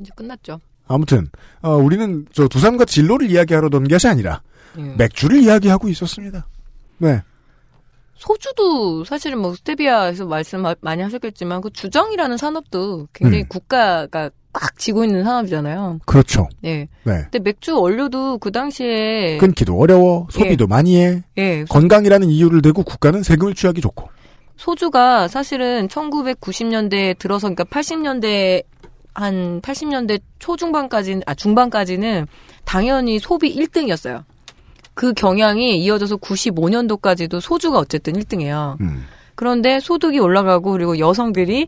S9: 이제 끝났죠.
S2: 아무튼 어, 우리는 저 두산과 진로를 이야기하려던 것이 아니라
S9: 예.
S2: 맥주를 이야기하고 있었습니다. 네.
S9: 소주도 사실은 뭐 스테비아에서 말씀 많이 하셨겠지만 그 주정이라는 산업도 굉장히
S2: 음.
S9: 국가가 꽉 쥐고 있는 산업이잖아요.
S2: 그렇죠.
S9: 네.
S2: 네.
S9: 근데 맥주 원료도 그 당시에
S2: 끊기도 어려워, 소비도 많이 해.
S9: 예.
S2: 건강이라는 이유를 대고 국가는 세금을 취하기 좋고.
S9: 소주가 사실은 1990년대에 들어서 그러니까 80년대 한 80년대 초중반까지는 아 중반까지는 당연히 소비 1등이었어요. 그 경향이 이어져서 95년도까지도 소주가 어쨌든 1등이에요.
S2: 음.
S9: 그런데 소득이 올라가고 그리고 여성들이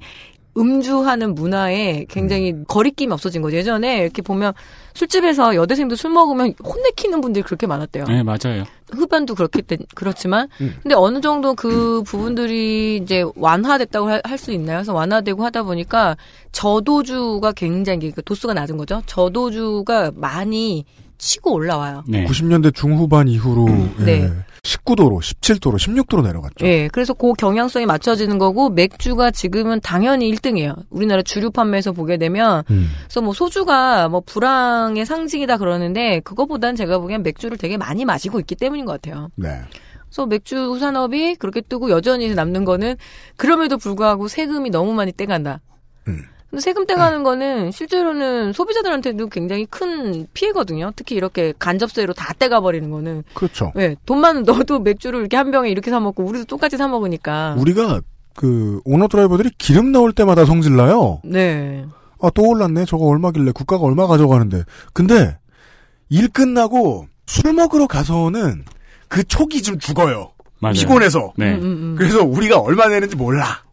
S9: 음주하는 문화에 굉장히
S2: 음.
S9: 거리낌이 없어진 거죠. 예전에 이렇게 보면 술집에서 여대생도 술 먹으면 혼내키는 분들이 그렇게 많았대요.
S3: 네, 맞아요.
S9: 흡연도 그렇게 된- 그렇지만
S3: 음.
S9: 근데 어느 정도 그 부분들이 이제 완화됐다고 할 수 있나요? 그래서 완화되고 하다 보니까 저도주가 굉장히 그 도수가 낮은 거죠. 저도주가 많이 치고 올라와요.
S2: 90년대 중후반 이후로 예,
S9: 네.
S2: 19도로, 17도로, 16도로 내려갔죠.
S9: 예, 그래서 그 경향성이 맞춰지는 거고 맥주가 지금은 당연히 1등이에요. 우리나라 주류 판매에서 보게 되면
S2: 음.
S9: 그래서 뭐 소주가 뭐 불황의 상징이다 그러는데 그거보단 제가 보기엔 맥주를 되게 많이 마시고 있기 때문인 것 같아요.
S2: 네.
S9: 그래서 맥주 산업이 그렇게 뜨고 여전히 남는 거는 그럼에도 불구하고 세금이 너무 많이 떼간다. 근데 세금 떼가는 거는 실제로는 소비자들한테도 굉장히 큰 피해거든요. 특히 이렇게 간접세로 다 떼가 버리는 거는.
S2: 그렇죠.
S9: 네, 돈만 넣어도 맥주를 이렇게 한 병에 이렇게 사 먹고 우리도 똑같이 사 먹으니까.
S2: 우리가 그 오너 드라이버들이 기름 나올 때마다 성질나요.
S9: 네.
S2: 아, 또 올랐네. 저거 얼마길래 국가가 얼마 가져가는데. 근데 일 끝나고 술 먹으러 가서는 그 촉이 좀 죽어요.
S3: 맞아요.
S2: 피곤해서.
S3: 네.
S9: 음, 음, 음.
S2: 그래서 우리가 얼마 내는지 몰라.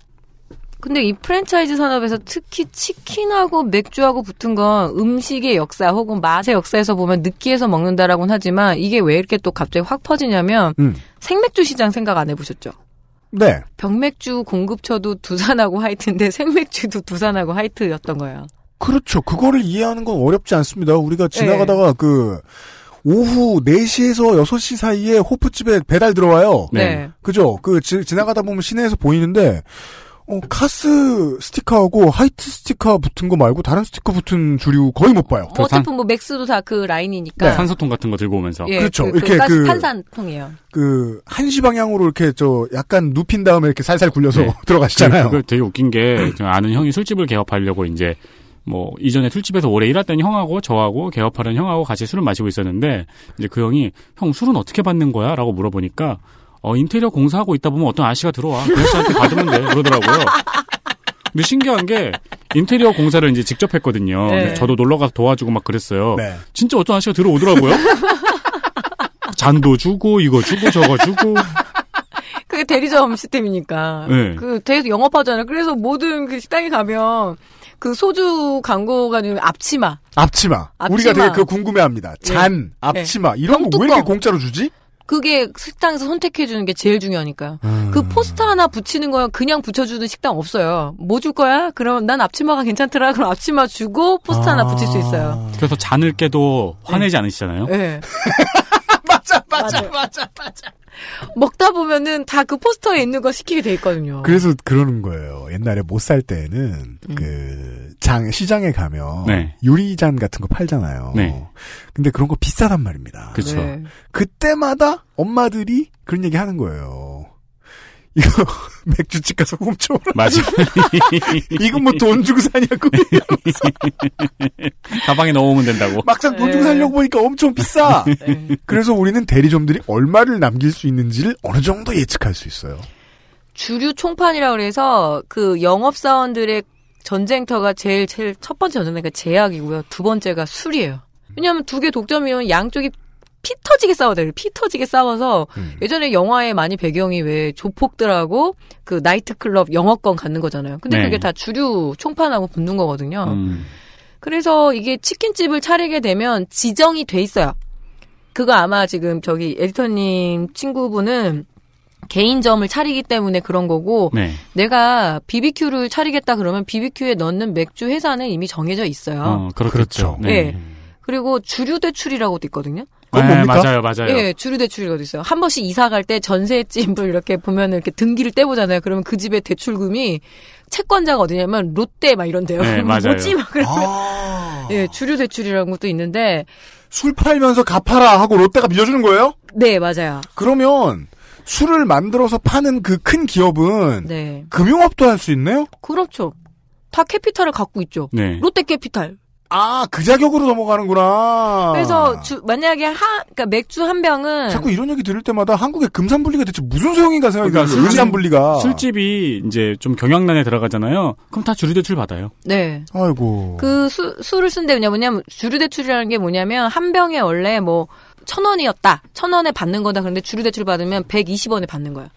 S9: 근데 이 프랜차이즈 산업에서 특히 치킨하고 맥주하고 붙은 건 음식의 역사 혹은 맛의 역사에서 보면 느끼해서 먹는다라고는 하지만 이게 왜 이렇게 또 갑자기 확 퍼지냐면
S2: 음.
S9: 생맥주 시장 생각 안 해보셨죠?
S2: 네.
S9: 병맥주 공급처도 두산하고 하이트인데 생맥주도 두산하고 하이트였던 거예요.
S2: 그렇죠. 그거를 이해하는 건 어렵지 않습니다. 우리가
S9: 네.
S2: 지나가다가 그 오후 4시에서 6시 사이에 호프집에 배달 들어와요.
S9: 네.
S2: 그죠? 그 지, 지나가다 보면 시내에서 보이는데 어, 카스 스티커하고 하이트 스티커 붙은 거 말고 다른 스티커 붙은 주류 거의 못 봐요.
S9: 뭐 어차피 뭐 맥스도 다 그 라인이니까.
S2: 네.
S3: 산소통 같은 거 들고 오면서.
S9: 예,
S2: 그렇죠.
S9: 그,
S2: 이렇게
S9: 그, 가스
S2: 그-
S9: 탄산통이에요.
S2: 그 한시 방향으로 이렇게 저 약간 눕힌 다음에 이렇게 살살 굴려서
S3: 네.
S2: 들어가시잖아요.
S3: 그, 그 되게 웃긴 게, 저 아는 형이 술집을 개업하려고 이제, 뭐, 이전에 술집에서 오래 일했던 형하고 저하고 개업하는 형하고 같이 술을 마시고 있었는데, 이제 그 형이, 형 술은 어떻게 받는 거야? 라고 물어보니까, 어, 인테리어 공사하고 있다 보면 어떤 아저씨가 들어와. 그 아저씨한테 받으면 돼. 그러더라고요. 근데 신기한 게, 인테리어 공사를 이제 직접 했거든요.
S9: 네.
S3: 저도 놀러 가서 도와주고 막 그랬어요.
S2: 네.
S3: 진짜 어떤 아저씨가 들어오더라고요. 잔도 주고 이거 주고 저거 주고
S9: 그게 대리점 시스템이니까.
S3: 네.
S9: 그 대리점 영업하잖아요. 그래서 모든 그 식당에 가면 그 소주 광고가 는 앞치마.
S2: 앞치마.
S9: 앞치마.
S2: 우리가 되게 그거 궁금해합니다. 잔,
S9: 네.
S2: 앞치마
S9: 네.
S2: 이런 거 왜 이렇게. 공짜로 주지?
S9: 그게 식당에서 선택해 주는 게 제일 중요하니까요.
S2: 음.
S9: 그 포스터 하나 붙이는 거야 그냥 붙여주는 식당 없어요. 뭐 줄 거야? 그럼 난 앞치마가 괜찮더라. 그럼 앞치마 주고 포스터 하나 붙일 수 있어요.
S3: 그래서 잔을 깨도 화내지 않으시잖아요.
S9: 네.
S2: 맞아,
S9: 맞아, 맞아, 맞아. 먹다 보면은 다 그 포스터에 있는 거 시키게 돼 있거든요.
S2: 그래서 그러는 거예요. 옛날에 못 살 때는 그 장 시장에 가면
S3: 네.
S2: 유리잔 같은 거 팔잖아요.
S3: 네.
S2: 근데 그런 거 비싸단 말입니다.
S3: 그쵸. 네.
S2: 그때마다 엄마들이 그런 얘기 하는 거예요. 이거 맥주집 가서 훔쳐오라.
S3: 맞아.
S2: 이거 뭐돈 주고 사냐고.
S3: 가방에 넣어오면 된다고.
S2: 막상 돈
S9: 네.
S2: 주고 살려고 보니까 엄청 비싸. 그래서 우리는 대리점들이 얼마를 남길 수 있는지를 어느 정도 예측할 수 있어요.
S9: 주류 총판이라 그래서 그 영업 사원들의 전쟁터가 제일 제일 첫 번째 전쟁터가 제약이고요. 두 번째가 술이에요. 왜냐하면 두 개 독점이면 양쪽이 피 터지게 싸워요. 피 터지게 싸워서 예전에 영화에 많이 배경이 왜 조폭들하고 그 나이트클럽 영어권 갖는 거잖아요. 근데
S3: 네.
S9: 그게 다 주류 총판하고 붙는 거거든요.
S3: 음.
S9: 그래서 이게 치킨집을 차리게 되면 지정이 돼 있어요. 그거 아마 지금 저기 에디터님 친구분은 개인점을 차리기 때문에 그런 거고
S3: 네.
S9: 내가 BBQ를 차리겠다 그러면 BBQ에 넣는 맥주 회사는 이미 정해져 있어요.
S3: 어, 그렇겠죠.
S9: 네. 그리고 주류 대출이라고도 있거든요.
S3: 그건 네, 뭡니까? 맞아요, 맞아요.
S9: 예, 주류 대출이라도 있어요. 한 번씩 이사 갈 때 전세집을 이렇게 보면 이렇게 등기를 떼보잖아요. 그러면 그 집의 대출금이 채권자가 어디냐면 롯데 막 이런데요.
S3: 네, 맞아요.
S9: 뭐지 막 그러면 예, 주류 대출이라는 것도 있는데
S2: 술 팔면서 갚아라 하고 롯데가 빌려주는 거예요?
S9: 네, 맞아요.
S2: 그러면 술을 만들어서 파는 그 큰 기업은
S9: 네.
S2: 금융업도 할 수 있네요?
S9: 그렇죠. 다 캐피탈을 갖고 있죠.
S2: 네.
S9: 롯데 캐피탈.
S2: 아, 그 자격으로 넘어가는구나.
S9: 그래서 주, 만약에 한 그러니까 맥주 한 병은
S2: 자꾸 이런 얘기 들을 때마다 한국의 금산분리가 대체 무슨 소용인가 생각이
S3: 그러니까
S2: 들어요. 은산분리가.
S3: 술집이 이제 좀 경영난에 들어가잖아요. 그럼 다 주류 대출 받아요.
S9: 네.
S2: 아이고.
S9: 그 수, 술을 쓴데 뭐냐면 주류 대출이라는 게 뭐냐면 한 병에 원래 뭐 천 원이었다. 천 원에 받는 거다. 그런데 주류 대출 받으면 120원에 받는 거야.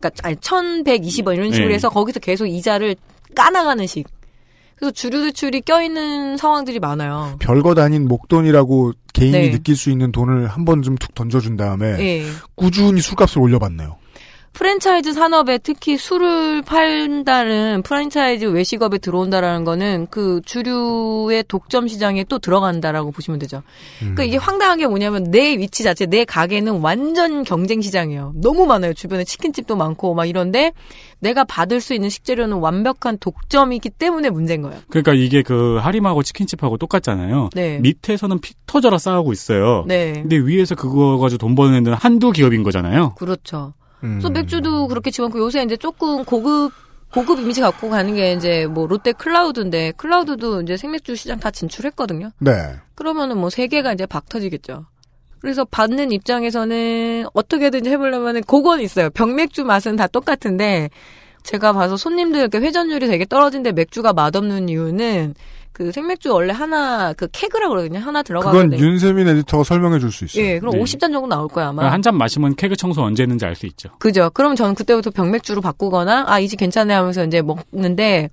S9: 그러니까 아니 1120원 이런 식으로
S3: 네.
S9: 해서 거기서 계속 이자를 까나가는 식. 그래서 주류 대출이 껴있는 상황들이 많아요.
S2: 별것 아닌 목돈이라고 개인이
S9: 네.
S2: 느낄 수 있는 돈을 한 번 좀 툭 던져준 다음에
S9: 예.
S2: 꾸준히 술값을 올려봤네요.
S9: 프랜차이즈 산업에 특히 술을 판다는 프랜차이즈 외식업에 들어온다라는 거는 그 주류의 독점 시장에 또 들어간다라고 보시면 되죠. 그러니까 이게 황당한 게 뭐냐면 내 위치 자체, 내 가게는 완전 경쟁 시장이에요. 너무 많아요. 주변에 치킨집도 많고 막 이런데 내가 받을 수 있는 식재료는 완벽한 독점이기 때문에 문제인 거예요.
S3: 그러니까 이게 그 하림하고 치킨집하고 똑같잖아요.
S9: 네.
S3: 밑에서는 피 터져라 싸우고 있어요.
S9: 네.
S3: 근데 위에서 그거 가지고 돈 버는 애들은 한두 기업인 거잖아요.
S9: 그렇죠.
S2: 음.
S9: 그래서 맥주도 그렇게 집어넣고 요새 이제 조금 고급 고급 이미지 갖고 가는 게 이제 뭐 롯데 클라우드인데 클라우드도 이제 생맥주 시장 다 진출했거든요.
S2: 네.
S9: 그러면은 뭐세 개가 이제 박 터지겠죠. 그래서 받는 입장에서는 어떻게든지 해보려면은 그건 있어요. 병맥주 맛은 다 똑같은데 제가 봐서 손님들 이렇게 회전율이 되게 떨어진데 맥주가 맛없는 이유는 그 생맥주 원래 하나 그 케그라 그러거든요. 하나
S2: 그건
S9: 들어가는데
S2: 윤세민 에디터가 설명해 줄 수 있어요.
S9: 예, 그럼 50잔 정도 나올 거야 아마.
S3: 한 잔 마시면 케그 청소 언제 했는지 알 수 있죠.
S9: 그죠. 그럼 저는 그때부터 병맥주로 바꾸거나 아이집 괜찮네 하면서 이제 먹는데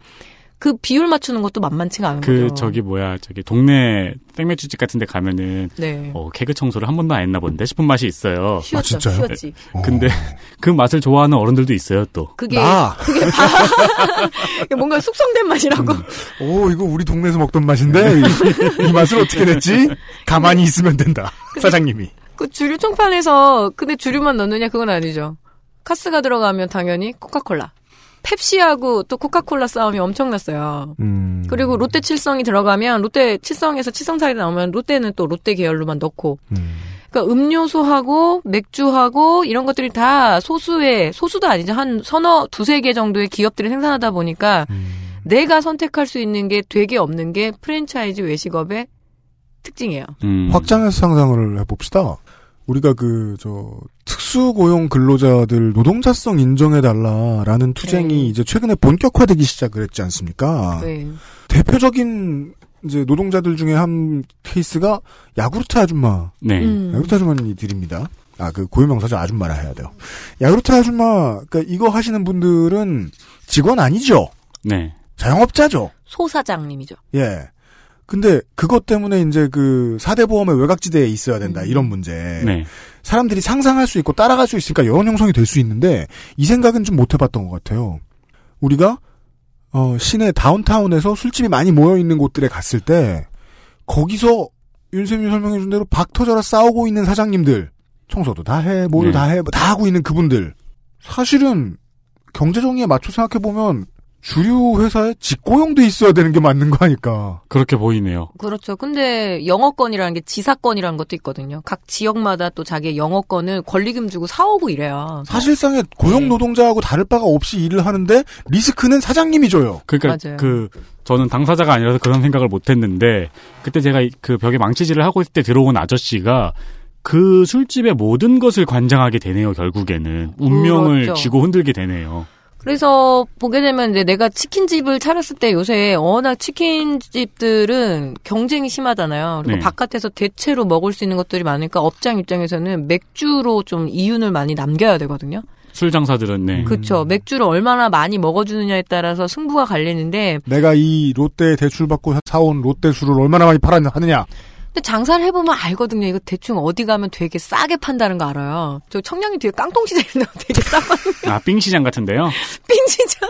S9: 그 비율 맞추는 것도 만만치가 않은
S3: 그
S9: 거죠.
S3: 저기 뭐야 저기 동네 생맥주집 같은데 가면은
S9: 네.
S3: 어, 케그 청소를 한 번도 안 했나 본데 싶은 맛이 있어요.
S9: 쉬웠죠, 아, 진짜요? 쉬웠지.
S3: 네. 근데 그 맛을 좋아하는 어른들도 있어요 또.
S9: 그게 그게 다 이게 뭔가 숙성된 맛이라고.
S2: 오, 이거 우리 동네에서 먹던 맛인데 이, 이 맛을 어떻게 냈지? 가만히 있으면 된다. 사장님이.
S9: 그 주류 총판에서 근데 주류만 넣느냐 그건 아니죠. 카스가 들어가면 당연히 코카콜라. 펩시하고 또 코카콜라 싸움이 엄청났어요.
S2: 음.
S9: 그리고 롯데 칠성이 들어가면 롯데 칠성에서 칠성사이 나오면 롯데는 또 롯데 계열로만 넣고 그러니까 음료수하고 맥주하고 이런 것들이 다 소수의 소수도 아니죠 한 서너 두세 개 정도의 기업들이 생산하다 보니까 내가 선택할 수 있는 게 되게 없는 게 프랜차이즈 외식업의 특징이에요.
S3: 음.
S2: 확장해서 상상을 해봅시다. 우리가 그, 저, 특수고용 근로자들 노동자성 인정해달라라는 투쟁이 이제 최근에 본격화되기 시작을 했지 않습니까?
S9: 네.
S2: 대표적인 이제 노동자들 중에 한 케이스가 야구르트 아줌마.
S3: 네.
S9: 음.
S2: 야구르트 아줌마들입니다. 아, 그 고유명사죠. 아줌마라 해야 돼요. 야구르트 아줌마, 그니까 이거 하시는 분들은 직원 아니죠?
S3: 네.
S2: 자영업자죠?
S9: 소사장님이죠.
S2: 예. 근데 그것 때문에 이제 그 사대보험의 외곽지대에 있어야 된다. 이런 문제.
S3: 네.
S2: 사람들이 상상할 수 있고 따라갈 수 있으니까 여론 형성이 될 수 있는데 이 생각은 좀 못 해봤던 것 같아요. 우리가 어, 시내 다운타운에서 술집이 많이 모여 있는 곳들에 갔을 때 거기서 윤쌤이 설명해 준 대로 박 터져라 싸우고 있는 사장님들 청소도 다 해, 뭐도
S3: 네.
S2: 다 해, 다 하고 있는 그분들 사실은 경제 정의에 맞춰 생각해 보면 주류 회사에 직고용돼 있어야 되는 게 맞는 거 아닐까?
S3: 그렇게 보이네요.
S9: 그렇죠. 근데 영어권이라는 게 지사권이라는 것도 있거든요. 각 지역마다 또 자기의 영어권을 권리금 주고 사오고 이래요.
S2: 사실상의 고용 노동자하고 다를 바가 없이 일을 하는데 리스크는 사장님이 줘요.
S3: 그러니까
S9: 맞아요.
S3: 그 저는 당사자가 아니라서 그런 생각을 못 했는데 그때 제가 이- 그 벽에 망치질을 하고 있을 때 들어온 아저씨가 그 술집의 모든 것을 관장하게 되네요, 결국에는. 운명을
S9: 그렇죠.
S3: 쥐고 흔들게 되네요.
S9: 그래서 보게 되면 이제 내가 치킨집을 차렸을 때 요새 워낙 치킨집들은 경쟁이 심하잖아요. 그리고
S3: 네.
S9: 바깥에서 대체로 먹을 수 있는 것들이 많으니까 업장 입장에서는 맥주로 좀 이윤을 많이 남겨야 되거든요.
S3: 술 장사들은 네.
S9: 그렇죠. 맥주를 얼마나 많이 먹어주느냐에 따라서 승부가 갈리는데
S2: 내가 이 롯데 대출 받고 사온 롯데 술을 얼마나 많이 팔았느냐.
S9: 근데 장사를 해보면 알거든요. 이거 대충 어디 가면 되게 싸게 판다는 거 알아요. 저 청량리 뒤에 깡통시장 있는데 되게 싸거든요.
S3: 아, 삥시장 같은데요?
S9: 빙시장.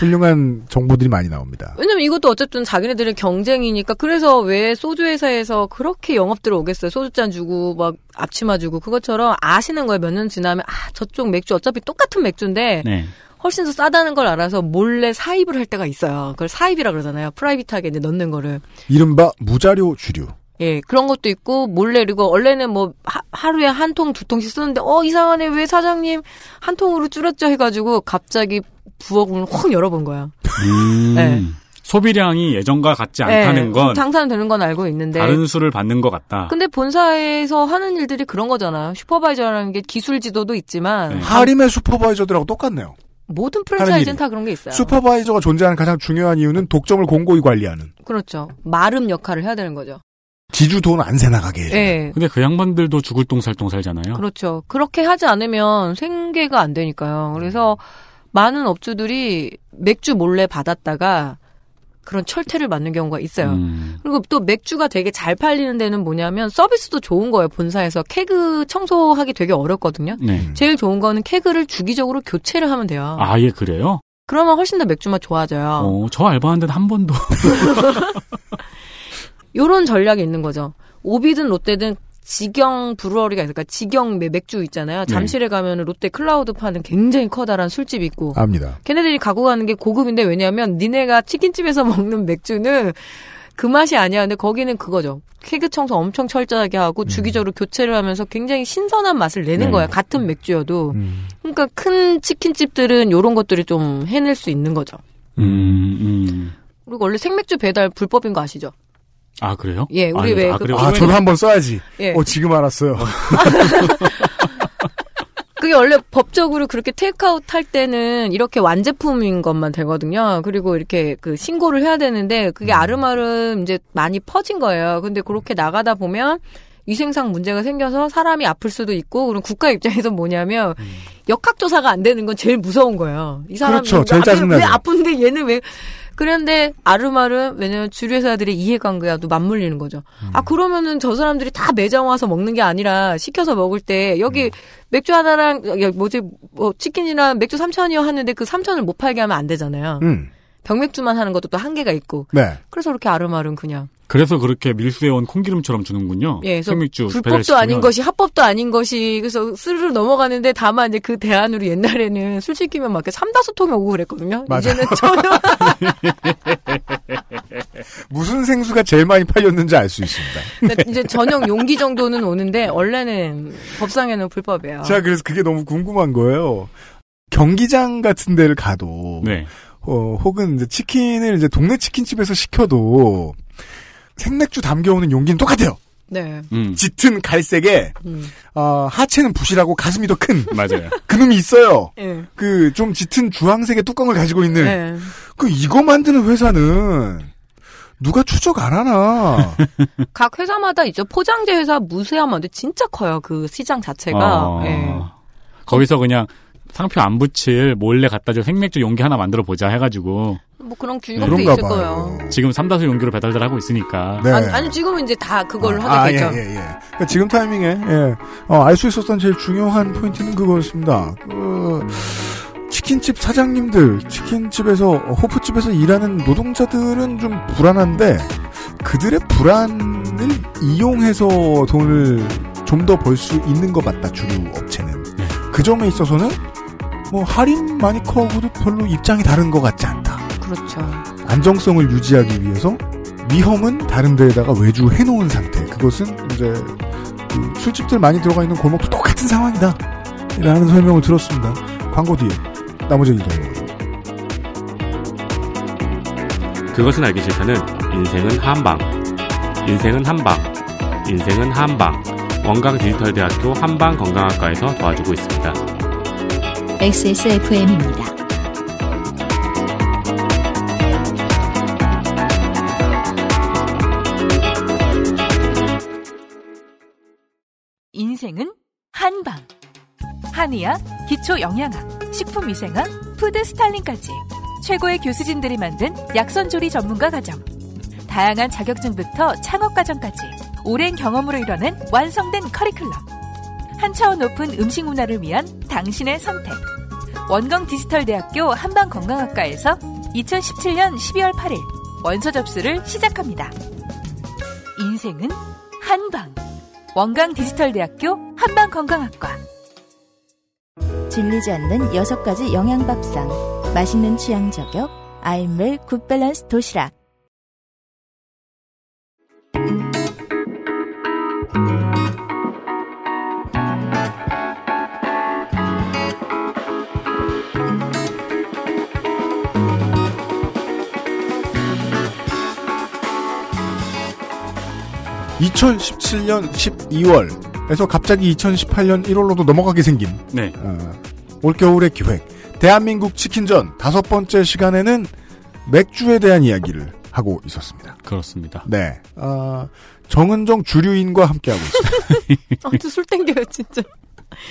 S2: 훌륭한 정보들이 많이 나옵니다.
S9: 왜냐면 이것도 어쨌든 자기네들의 경쟁이니까 그래서 왜 소주 회사에서 그렇게 영업들 오겠어요. 소주잔 주고 막 앞치마 주고 그것처럼 아시는 거예요. 몇 년 지나면 아 저쪽 맥주 어차피 똑같은 맥주인데
S3: 네.
S9: 훨씬 더 싸다는 걸 알아서 몰래 사입을 할 때가 있어요. 그걸 사입이라 그러잖아요. 프라이빗하게 이제 넣는 거를.
S2: 이른바 무자료 주류.
S9: 예, 그런 것도 있고, 몰래, 그리고 원래는 뭐, 하, 루에 한 통, 두 통씩 쓰는데, 어, 이상하네, 왜 사장님 한 통으로 줄였죠? 해가지고, 갑자기 부엌을 확 열어본 거야.
S3: 음,
S9: 네.
S3: 소비량이 예전과 같지 않다는
S9: 예,
S3: 건
S9: 장사는 되는 건 알고 있는데.
S3: 다른 술을 받는 것 같다.
S9: 근데 본사에서 하는 일들이 그런 거잖아요. 슈퍼바이저라는 게 기술 지도도 있지만,
S3: 네.
S2: 하림의 슈퍼바이저들하고 똑같네요.
S9: 모든 프랜차이즈는. 다 그런 게 있어요.
S2: 슈퍼바이저가 존재하는 가장 중요한 이유는 독점을 공고히 관리하는.
S9: 그렇죠. 마름 역할을 해야 되는 거죠.
S2: 지주 돈 안 새 나가게 해주는.
S9: 예.
S3: 근데 그 양반들도 죽을 똥살똥 살잖아요.
S9: 그렇죠. 그렇게 하지 않으면 생계가 안 되니까요. 그래서 많은 업주들이 맥주 몰래 받았다가 그런 철퇴를 맞는 경우가 있어요.
S3: 음.
S9: 그리고 또 맥주가 되게 잘 팔리는 데는 뭐냐면 서비스도 좋은 거예요. 본사에서 케그 청소하기 되게 어렵거든요.
S3: 네.
S9: 제일 좋은 거는 케그를 주기적으로 교체를 하면 돼요.
S3: 아 예 그래요?
S9: 그러면 훨씬 더 맥주 맛 좋아져요.
S3: 어, 저 알바한 데는 한 번도.
S9: 요런 전략이 있는 거죠. 오비든 롯데든 직영 브루어리가 있을까? 직영 매- 맥주 있잖아요.
S2: 네.
S9: 잠실에 가면 롯데 클라우드 파는 굉장히 커다란 술집 있고.
S2: 압니다.
S9: 걔네들이 갖고 가는 게 고급인데 왜냐면 니네가 치킨집에서 먹는 맥주는 그 맛이 아니야. 근데 거기는 그거죠. 케그 청소 엄청 철저하게 하고 주기적으로 교체를 하면서 굉장히 신선한 맛을 내는
S3: 네.
S9: 거야. 같은 맥주여도.
S2: 음.
S9: 그러니까 큰 치킨집들은 요런 것들이 좀 해낼 수 있는 거죠.
S3: 음, 음.
S9: 그리고 원래 생맥주 배달 불법인 거 아시죠?
S3: 아, 그래요?
S9: 예, 우리
S3: 아,
S9: 왜
S3: 아,
S9: 그
S3: 그래요?
S2: 아, 저도 한번 써야지.
S9: 예.
S2: 어, 지금 알았어요.
S9: 그게 원래 법적으로 그렇게 테이크아웃 할 때는 이렇게 완제품인 것만 되거든요. 그리고 이렇게 그 신고를 해야 되는데 그게 아름아름 이제 많이 퍼진 거예요. 근데 그렇게 나가다 보면 위생상 문제가 생겨서 사람이 아플 수도 있고 그럼 국가 입장에서 뭐냐면 역학조사가 안 되는 건 제일 무서운 거예요. 이 사람이
S2: 그렇죠. 제일
S9: 왜
S2: 짜증나죠.
S9: 아픈데 얘는 왜 그런데 아름아름 왜냐면 주류회사들의 이해관계와도 맞물리는 거죠.
S2: 음.
S9: 아 그러면은 저 사람들이 다 매장 와서 먹는 게 아니라 시켜서 먹을 때 여기 맥주 하나랑 야, 뭐지 뭐 치킨이랑 맥주 3천이요 하는데 그 3천을 못 팔게 하면 안 되잖아요.
S2: 음.
S9: 병맥주만 하는 것도 또 한계가 있고.
S2: 네.
S9: 그래서 그렇게 아름아름 그냥
S3: 그래서 그렇게 밀수해 온 콩기름처럼 주는군요.
S9: 예, 그래서
S3: 생맥주
S9: 불법도. 아닌 것이 합법도 아닌 것이 그래서 스르르 넘어가는데 다만 이제 그 대안으로 옛날에는 술 시키면 막 이렇게 삼다수 통이 오고 그랬거든요.
S2: 맞아.
S9: 이제는 전혀
S2: 무슨 생수가 제일 많이 팔렸는지 알 수 있습니다.
S9: 이제 전용 용기 정도는 오는데 원래는 법상에는 불법이에요.
S2: 제가 그래서 그게 너무 궁금한 거예요. 경기장 같은 데를 가도
S3: 네.
S2: 어, 혹은 이제 치킨을 이제 동네 치킨집에서 시켜도 생맥주 담겨오는 용기는 똑같아요.
S9: 네.
S12: 음.
S2: 짙은 갈색에
S9: 음.
S2: 어, 하체는 부실하고 가슴이 더 큰
S12: 맞아요.
S2: 그놈이 있어요.
S9: 예.
S2: 그좀 짙은 주황색의 뚜껑을 가지고 있는
S9: 네.
S2: 그 이거 만드는 회사는 누가 추적 안 하나?
S9: 각 회사마다 있죠. 포장재 회사 무쇠하면 진짜 커요. 그 시장 자체가.
S12: 어,
S9: 예.
S12: 거기서 그냥 상표 안 붙일 몰래 갖다 줄 생맥주 용기 하나 만들어 보자 해가지고
S9: 뭐 그런 규격도
S2: 그런가
S9: 있을
S2: 봐요.
S9: 거예요.
S12: 지금 삼다수 용기로 배달들 하고 있으니까
S2: 네.
S9: 아니, 아니 지금은 이제 다 그걸로
S2: 아,
S9: 하게 되죠.
S2: 예, 예, 예. 그러니까 지금 타이밍에 예. 어, 알 수 있었던 제일 중요한 포인트는 그거였습니다. 그, 치킨집 사장님들, 치킨집에서 어, 호프집에서 일하는 노동자들은 좀 불안한데 그들의 불안을 이용해서 돈을 좀 더 벌 수 있는 것 같다. 주류 업체는 그 점에 있어서는 뭐 할인 마니커하고도 별로 입장이 다른 것 같지 않다.
S9: 그렇죠.
S2: 안정성을 유지하기 위해서 위험은 다른 데에다가 외주해 놓은 상태. 그것은 이제 그 술집들 많이 들어가 있는 골목도 똑같은 상황이다. 라는 설명을 들었습니다. 광고 뒤에 나머지 얘기 더 해보죠.
S12: 그것은 알기 싫다는 인생은 한방 인생은 한방 인생은 한방 원광 디지털대학교 한방 건강학과에서 도와주고 있습니다.
S13: XSFM입니다.
S6: 인생은 한방. 한의학, 기초영양학, 식품위생학, 푸드스타일링까지 최고의 교수진들이 만든 약선조리 전문가 과정. 다양한 자격증부터 창업과정까지 오랜 경험으로 이뤄낸 완성된 커리큘럼. 한 차원 높은 음식 문화를 위한 당신의 선택. 원광 디지털대학교 한방건강학과에서 2017년 12월 8일 원서 접수를 시작합니다. 인생은 한방. 원광 디지털대학교 한방건강학과.
S1: 질리지 않는 여섯 가지 영양밥상. 맛있는 취향 저격. 아임웰 굿밸런스 도시락.
S2: (2017년 12월에서) 갑자기 (2018년 1월로도) 넘어가게 생긴
S12: 네.
S2: 어, 올겨울의 기획 대한민국 치킨전 다섯 번째 시간에는 맥주에 대한 이야기를 하고 있었습니다.
S12: 그렇습니다.
S2: 네, 어, 정은정 주류인과 함께하고 있습니다.
S9: 아, 저술 땡겨요, 진짜.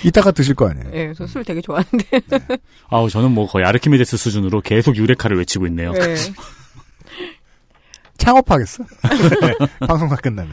S2: 이따가 드실 거 아니에요?
S9: 예, 저술 되게 좋아하는데.
S12: 아우 저는 뭐 거의 아르키메데스 수준으로 계속 유레카를 외치고 있네요.
S9: 네.
S2: 창업하겠어? 네, 방송가 끝나면.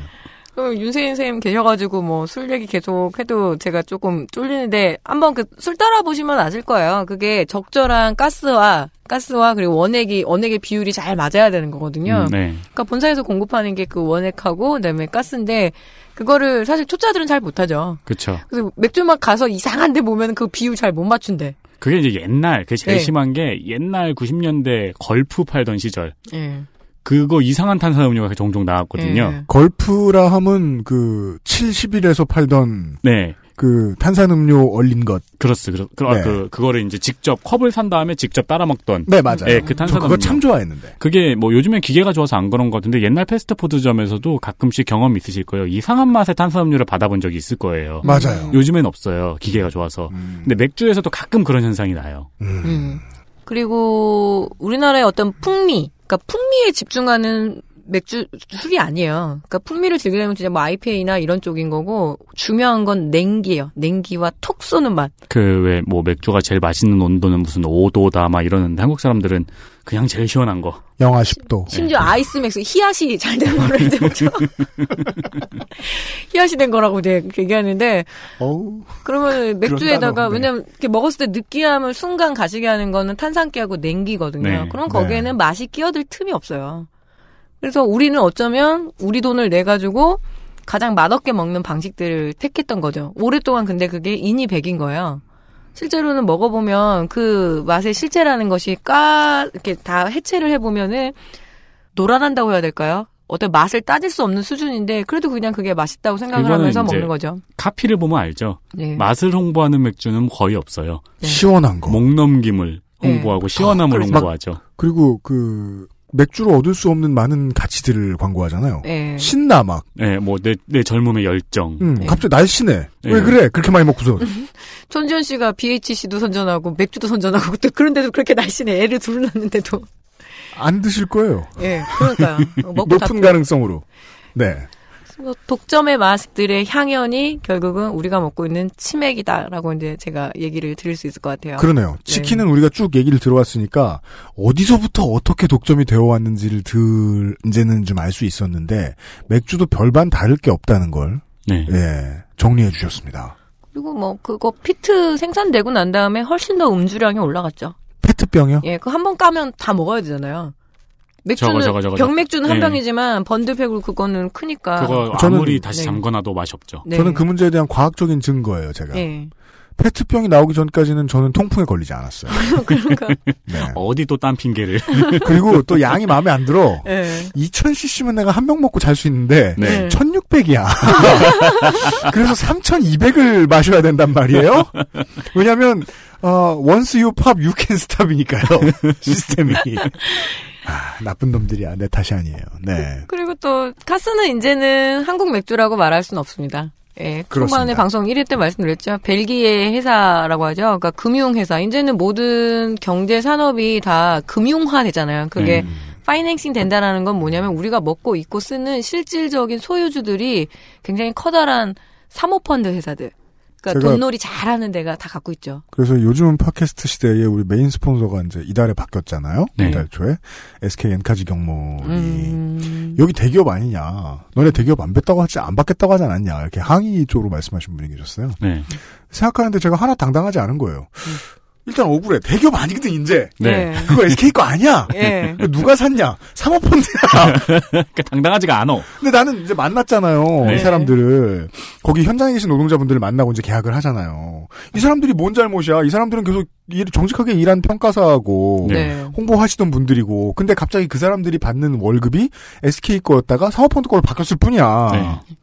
S9: 그럼 윤세인 선생님 계셔가지고 뭐 술 얘기 계속 해도 제가 조금 쫄리는데 한번 그 술 따라 보시면 아실 거예요. 그게 적절한 가스와 가스와 그리고 원액이 원액의 비율이 잘 맞아야 되는 거거든요.
S12: 음, 네.
S9: 그러니까 본사에서 공급하는 게 그 원액하고 그다음에 가스인데 그거를 사실 초짜들은 잘 못하죠.
S12: 그렇죠.
S9: 그래서 맥주맛 가서 이상한데 보면 그 비율 잘 못 맞춘대.
S12: 그게 이제 옛날 그게 제일
S9: 네.
S12: 심한 게 옛날 90년대 걸프 팔던 시절
S9: 예.
S12: 그거 이상한 탄산음료가 종종 나왔거든요.
S9: 예.
S2: 걸프라 함은 그 세븐일레븐에서 팔던
S12: 네.
S2: 그 탄산음료 얼린 것.
S12: 그렇스. 그렇, 그,
S2: 네.
S12: 그, 그거를 이제 직접 컵을 산 다음에 직접 따라 먹던.
S2: 네, 맞아요.
S12: 네,
S2: 그저
S12: 탄산음료.
S2: 그거 참 좋아했는데.
S12: 그게 뭐 요즘엔 기계가 좋아서 안 그런 것 같은데 옛날 패스트푸드점에서도 가끔씩 경험 있으실 거예요. 이상한 맛의 탄산음료를 받아본 적이 있을 거예요.
S2: 맞아요.
S12: 요즘엔 없어요. 기계가 좋아서. 근데 맥주에서도 가끔 그런 현상이 나요.
S9: 음. 그리고 우리나라의 어떤 풍미, 그러니까 풍미에 집중하는 맥주 술이 아니에요. 그러니까 풍미를 즐기려면 진짜 뭐 IPA나 이런 쪽인 거고 중요한 건 냉기예요. 냉기와 톡 쏘는 맛.
S12: 그 왜 뭐 맥주가 제일 맛있는 온도는 무슨 5도다 막 이러는데 한국 사람들은 그냥 제일 시원한 거.
S2: 영하 10도.
S9: 심지어 아이스맥스 히앗이 잘 된 거를 이제. 히앗이 된 거라고 이제 얘기하는데
S2: 어우.
S9: 그러면 맥주에다가
S2: 네.
S9: 왜냐면 이렇게 먹었을 때 느끼함을 순간 가시게 하는 거는 탄산기하고 냉기거든요.
S2: 네.
S9: 그럼
S2: 네.
S9: 거기에는 맛이 끼어들 틈이 없어요. 그래서 우리는 어쩌면 우리 돈을 내 가지고 가장 맛없게 먹는 방식들을 택했던 거죠. 오랫동안 근데 그게 인이 백인 거예요. 실제로는 먹어보면 그 맛의 실체라는 것이 까 이렇게 다 해체를 해보면은 노란한다고 해야 될까요? 어떤 맛을 따질 수 없는 수준인데 그래도 그냥 그게 맛있다고 생각을 하면서 먹는 거죠.
S12: 카피를 보면 알죠.
S9: 네.
S12: 맛을 홍보하는 맥주는 거의 없어요.
S2: 시원한 거.
S12: 목 넘김을 홍보하고 시원함을
S2: 아, 그래서 막
S12: 홍보하죠.
S2: 그리고 그 맥주로 얻을 수 없는 많은 가치들을 광고하잖아요.
S9: 네.
S2: 신나 막.
S3: 네, 뭐내 내 젊음의 열정.
S2: 음, 갑자기 날씬해. 왜
S3: 네.
S2: 그래? 그렇게 많이 먹고서.
S9: 손지현 씨가 BHC도 선전하고 맥주도 선전하고 또 그런데도 그렇게 날씬해 애를 둘 낳는데도
S2: 안 드실 거예요.
S9: 예 그러니까요 먹고
S2: 높은 가능성으로. 네.
S9: 뭐 독점의 맛들의 향연이 결국은 우리가 먹고 있는 치맥이다라고 이제 제가 얘기를 드릴 수 있을 것 같아요.
S2: 그러네요. 치킨은 우리가 쭉 얘기를 들어왔으니까 어디서부터 어떻게 독점이 되어 왔는지를 들 이제는 좀 알 수 있었는데 맥주도 별반 다를 게 없다는 걸
S3: 네.
S2: 예, 정리해 주셨습니다.
S9: 그리고 뭐 그거 피트 생산되고 난 다음에 훨씬 더 음주량이 올라갔죠.
S2: 페트병이요?
S9: 예, 그 한 번 까면 다 먹어야 되잖아요. 맥주는
S3: 저거, 저거, 저거,
S9: 병맥주는 한
S3: 네.
S9: 병이지만 번들팩으로 그거는 크니까.
S3: 그거
S2: 저는-
S3: 아무리 다시
S9: 네.
S3: 잠궈놔도 맛이 없죠.
S9: 네.
S2: 저는 그 문제에 대한 과학적인 증거예요, 제가.
S9: 예.
S2: 페트병이 나오기 전까지는 저는 통풍에 걸리지 않았어요.
S9: 그러니까.
S2: 네.
S3: 어디 또 딴 핑계를.
S2: 그리고 또 양이 마음에 안 들어.
S9: 예.
S2: 2000cc면 내가 한 병 먹고 잘 수 있는데
S3: 네.
S2: 1600이야. 그래서 3200을 마셔야 된단 말이에요. 왜냐하면 어, once you pop, you can stop이니까요. 시스템이. 아, 나쁜 놈들이야. 내 탓이 아니에요. 네.
S9: 그리고 또 카스는 이제는 한국 맥주라고 말할 수는 없습니다. 예,
S2: 그렇습니다.
S9: 방송 1회 때 말씀드렸죠. 벨기에 회사라고 하죠. 그러니까 금융회사. 이제는 모든 경제 산업이 다 금융화 되잖아요. 그게
S2: 음.
S9: 파이낸싱 된다라는 건 뭐냐면 우리가 먹고 입고 쓰는 실질적인 소유주들이 굉장히 커다란 사모펀드 회사들. 그러니까 돈놀이 잘하는 데가 다 갖고 있죠.
S2: 그래서 요즘 팟캐스트 시대에 우리 메인 스폰서가 이제 이달에 바뀌었잖아요.
S3: 네.
S2: 이달 초에. SK 엔카지 경몰이.
S9: 음,
S2: 여기 대기업 아니냐. 너네 대기업 안 뱉다고 하지, 안 받겠다고 하지 않았냐. 이렇게 항의 쪽으로 말씀하신 분이 계셨어요.
S3: 네.
S2: 생각하는데 제가 하나 당당하지 않은 거예요. 일단 억울해. 대기업 아니거든, 이제.
S3: 네.
S2: 그거 SK 거 아니야.
S9: 예.
S2: 누가 샀냐? 사모펀드야.
S3: 그러니까 당당하지가 않아.
S2: 근데 나는 이제 만났잖아요.
S3: 네.
S2: 이 사람들을. 거기 현장에 계신 노동자분들을 만나고 이제 계약을 하잖아요. 이 사람들이 뭔 잘못이야? 이 사람들은 계속 일- 정직하게 일한 평가사하고
S9: 네.
S2: 홍보하시던 분들이고. 근데 갑자기 그 사람들이 받는 월급이 SK 거였다가 사모펀드 걸로 바뀌었을 뿐이야.
S3: 네.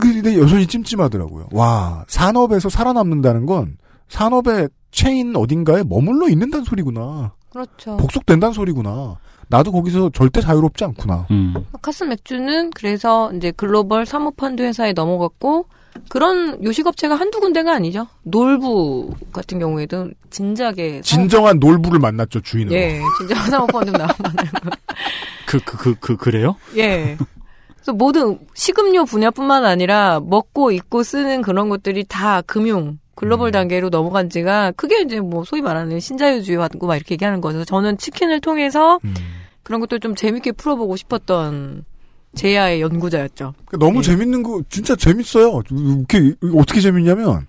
S2: 근데 여전히 찜찜하더라고요. 와, 산업에서 살아남는다는 건 산업의 체인 어딘가에 머물러 있는다는 소리구나.
S9: 그렇죠.
S2: 복속된다는 소리구나. 나도 거기서 절대 자유롭지 않구나.
S3: 음.
S9: 카스 맥주는 그래서 이제 글로벌 사모펀드 회사에 넘어갔고 그런 요식업체가 한두 군데가 아니죠. 놀부 같은 경우에도 진작에
S2: 진정한 놀부를 만났죠, 주인으로.
S9: 예, 진짜 사모펀드 나오면
S3: 그, 그, 그, 그, 그래요?
S9: 예. 그래서 모든 식음료 분야뿐만 아니라 먹고 입고 쓰는 그런 것들이 다 금융 글로벌 단계로 넘어간 지가 크게 이제 뭐 소위 말하는 신자유주의하고 막 이렇게 얘기하는 거죠. 저는 치킨을 통해서
S2: 음.
S9: 그런 것들 좀 재밌게 풀어보고 싶었던 제야의 연구자였죠.
S2: 그러니까 너무
S9: 예.
S2: 재밌는 거 진짜 재밌어요. 이렇게 어떻게 재밌냐면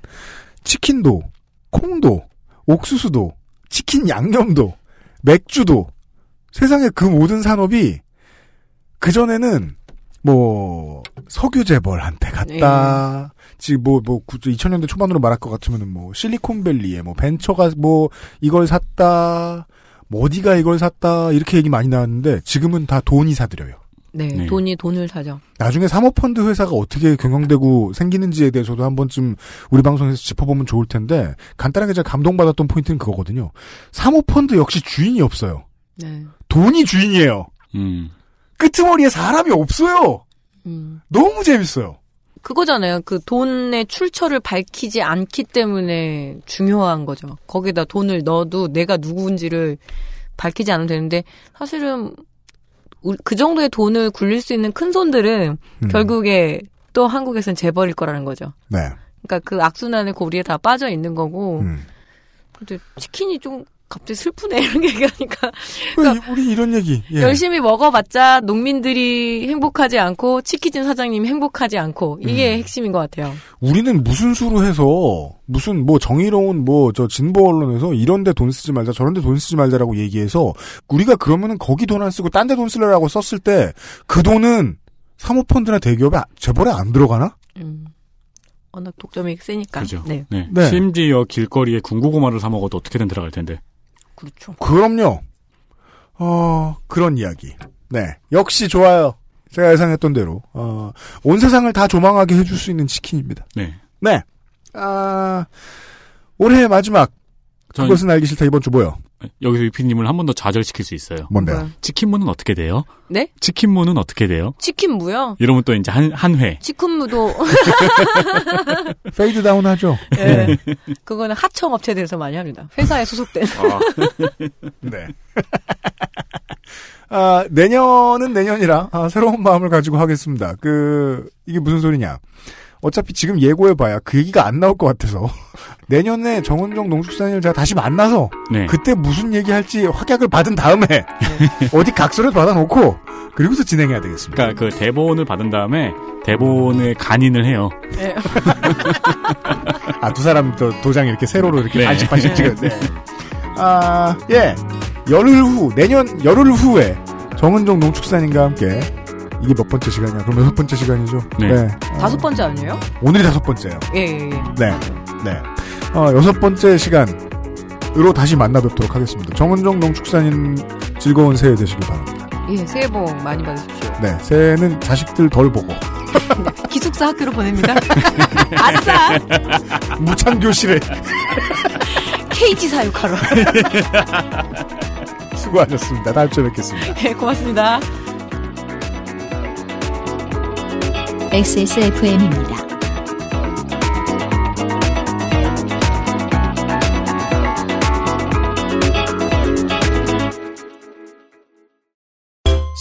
S2: 치킨도 콩도 옥수수도 치킨 양념도 맥주도 세상의 그 모든 산업이 그 전에는 뭐 석유 재벌한테 갔다. 지금 뭐 뭐 2000년대 초반으로 말할 것 같으면은 뭐 실리콘밸리에 뭐 벤처가 뭐 이걸 샀다. 뭐 어디가 이걸 샀다 이렇게 얘기 많이 나왔는데 지금은 다 돈이 사들여요.
S9: 네,
S3: 네.
S9: 돈이 돈을 사죠.
S2: 나중에 사모펀드 회사가 어떻게 경영되고 생기는지에 대해서도 한 번쯤 우리 방송에서 짚어보면 좋을 텐데 간단하게 제가 감동받았던 포인트는 그거거든요. 사모펀드 역시 주인이 없어요.
S9: 네.
S2: 돈이 주인이에요.
S3: 음.
S2: 끄트머리에 사람이 없어요.
S9: 음.
S2: 너무 재밌어요.
S9: 그거잖아요. 그 돈의 출처를 밝히지 않기 때문에 중요한 거죠. 거기다 돈을 넣어도 내가 누구인지를 밝히지 않으면 되는데 사실은 우- 그 정도의 돈을 굴릴 수 있는 큰 손들은
S2: 음.
S9: 결국에 또 한국에서는 재벌일 거라는 거죠.
S2: 네.
S9: 그러니까 그 악순환의 고리에 다 빠져 있는 거고.
S2: 음.
S9: 근데 치킨이 좀 갑자기 슬프네 이런 얘기하니까
S2: 왜 이- 우리 이런 얘기. 예.
S9: 열심히 먹어봤자 농민들이 행복하지 않고 치킨집 사장님이 행복하지 않고 이게
S2: 음.
S9: 핵심인 것 같아요.
S2: 우리는 무슨 수로 해서 무슨 뭐 정의로운 뭐 저 진보 언론에서 이런데 돈 쓰지 말자 저런데 돈 쓰지 말자라고 얘기해서 우리가 그러면은 거기 돈 안 쓰고 딴 데 돈 쓰려고 썼을 때 그 돈은 사모펀드나 대기업에 아- 재벌에 안 들어가나?
S9: 음. 워낙 독점이 세니까.
S3: 그죠.
S9: 네.
S3: 네.
S2: 네.
S3: 심지어 길거리에 군고구마를 사 먹어도 어떻게든 들어갈 텐데.
S9: 그렇죠.
S2: 그럼요. 어, 그런 이야기. 네. 역시 좋아요. 제가 예상했던 대로, 어, 온 세상을 다 조망하게 해줄 수 있는 치킨입니다.
S3: 네.
S2: 네. 아, 올해의 마지막.
S3: 전-
S2: 그것은 알기 싫다 이번 주 뭐요?
S3: 여기서 유피님을 한 번 더 좌절시킬 수 있어요.
S2: 뭔데요?
S3: 치킨무는 어떻게 돼요?
S9: 네?
S3: 치킨무는 어떻게 돼요?
S9: 치킨무요?
S3: 이러면 또 이제 한, 한 회.
S9: 치킨무도
S2: fade down 하죠.
S9: 네. 그거는 하청 업체들에서 많이 합니다. 회사에 소속된.
S2: 네. 아, 내년은 내년이라 아, 새로운 마음을 가지고 하겠습니다. 그 이게 무슨 소리냐? 어차피 지금 예고해봐야 그 얘기가 안 나올 것 같아서 내년에 정은정 농축산인을 제가 다시 만나서
S3: 네.
S2: 그때 무슨 얘기할지 확약을 받은 다음에 어디 각서를 받아놓고 그리고서 진행해야 되겠습니다.
S3: 그러니까 그 대본을 받은 다음에 대본에 간인을 해요.
S9: 네.
S2: 아, 두 사람 또 도장 이렇게 세로로 이렇게
S3: 네.
S2: 반씩 반씩. 네. 아, 예. 열흘 후, 내년 열흘 후에 정은정 농축산인과 함께 이게 몇 번째 시간이야? 그럼 여섯 번째 시간이죠?
S3: 네.
S9: 다섯 번째 아니에요?
S2: 오늘이 다섯 번째예요.
S9: 예, 예, 예.
S2: 네. 네. 어, 여섯 번째 시간으로 다시 만나 뵙도록 하겠습니다. 정은정 농축산인 즐거운 새해 되시길 바랍니다.
S9: 예, 새해 복 많이 받으십시오.
S2: 네. 새해는 자식들 덜 보고
S9: 기숙사 학교로 보냅니다. 아싸!
S2: 무창교실에
S9: KG 사육하러.
S2: 수고하셨습니다. 다음 주에 뵙겠습니다.
S9: 네, 고맙습니다.
S1: XSFM입니다.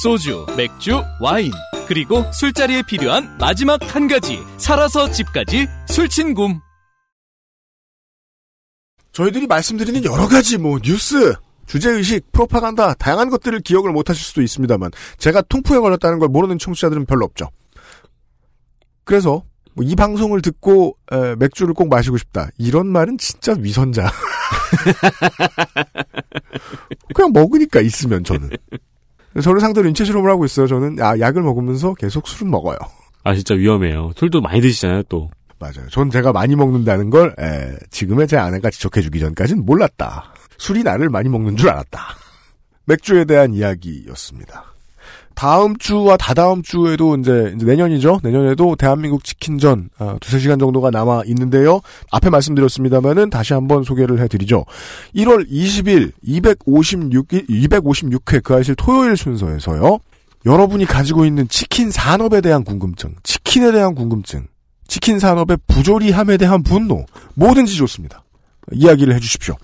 S14: 소주, 맥주, 와인, 그리고 술자리에 필요한 마지막 한 가지. 살아서 집까지 술친굼.
S2: 저희들이 말씀드리는 여러 가지 뭐 뉴스, 주제의식, 프로파간다, 다양한 것들을 기억을 못 하실 수도 있습니다만 제가 통풍에 걸렸다는 걸 모르는 청취자들은 별로 없죠. 그래서 뭐 이 방송을 듣고 에, 맥주를 꼭 마시고 싶다. 이런 말은 진짜 위선자. 그냥 먹으니까 있으면 저는. 저를 상대로 인체 실험을 하고 있어요. 저는 아, 약을 먹으면서 계속 술은 먹어요.
S3: 아 진짜 위험해요. 술도 많이 드시잖아요 또.
S2: 맞아요. 전 제가 많이 먹는다는 걸 에, 지금의 제 아내가 지적해주기 전까지는 몰랐다. 술이 나를 많이 먹는 줄 알았다. 맥주에 대한 이야기였습니다. 다음 주와 다다음 주에도 이제, 이제 내년이죠. 내년에도 대한민국 치킨전 아, 두세 시간 정도가 남아 있는데요. 앞에 말씀드렸습니다만은 다시 한번 소개를 해드리죠. 1월 20일 256일 256회 그 아실 토요일 순서에서요. 여러분이 가지고 있는 치킨 산업에 대한 궁금증, 치킨에 대한 궁금증, 치킨 산업의 부조리함에 대한 분노 뭐든지 좋습니다. 이야기를 해주십시오.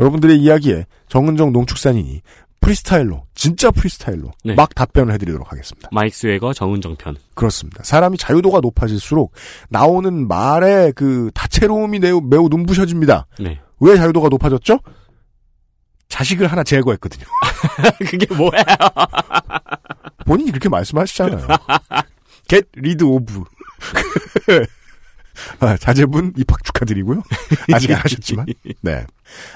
S2: 여러분들의 이야기에 정은정 농축산인이 프리스타일로 진짜 프리스타일로
S3: 네.
S2: 막 답변을 해드리도록 하겠습니다.
S3: 마이크 스웨거 정은정 편.
S2: 그렇습니다. 사람이 자유도가 높아질수록 나오는 말의 그 다채로움이 매우, 매우 눈부셔집니다.
S3: 네.
S2: 왜 자유도가 높아졌죠? 자식을 하나 제거했거든요.
S3: 그게 뭐야?
S2: 본인이 그렇게 말씀하시잖아요. Get rid of. 아, 자제분 입학 축하드리고요. 아직 안 하셨지만. 네.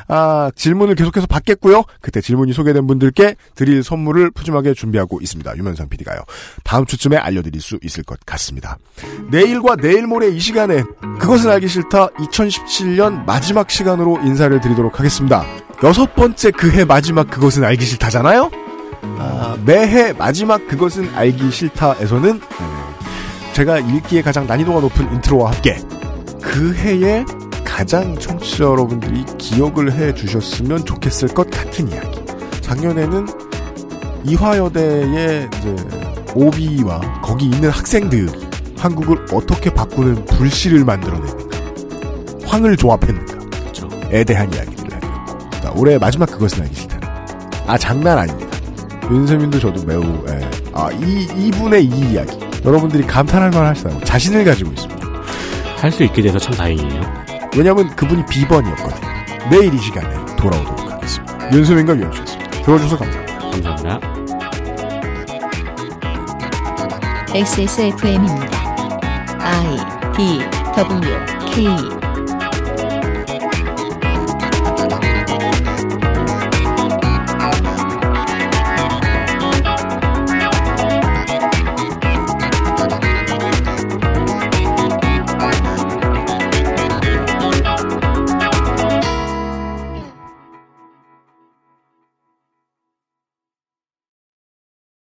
S2: 아, 질문을 계속해서 받겠고요. 그때 질문이 소개된 분들께 드릴 선물을 푸짐하게 준비하고 있습니다. 유면상 PD가요. 다음 주쯤에 알려드릴 수 있을 것 같습니다. 내일과 내일 모레 이 시간에 그것은 알기 싫다 2017년 마지막 시간으로 인사를 드리도록 하겠습니다. 여섯 번째 그해 마지막 그것은 알기 싫다잖아요? 아, 매해 마지막 그것은 알기 싫다에서는 음, 제가 읽기에 가장 난이도가 높은 인트로와 함께 그 해에 가장 청취자 여러분들이 기억을 해 주셨으면 좋겠을 것 같은 이야기. 작년에는 이화여대의 이제 오비와 거기 있는 학생들이 한국을 어떻게 바꾸는 불씨를 만들어냈는가, 황을 조합했는가에 대한 이야기들을 해드렸고, 자, 올해 마지막 그것은 알기 싫다. 아 장난 아닙니다. 윤세민도 저도 매우 예, 아, 이 이분의 이 이야기 여러분들이 감탄할 만하시다고 자신을 가지고 있습니다.
S3: 할 수 있게 돼서 참 다행이에요.
S2: 왜냐하면 그분이 비번이었거든요. 내일 이 시간에 돌아오도록 하겠습니다. 윤수민과 유현수였습니다. 들어주셔서 감사합니다.
S3: 감사합니다.
S1: XSFM입니다. I D W K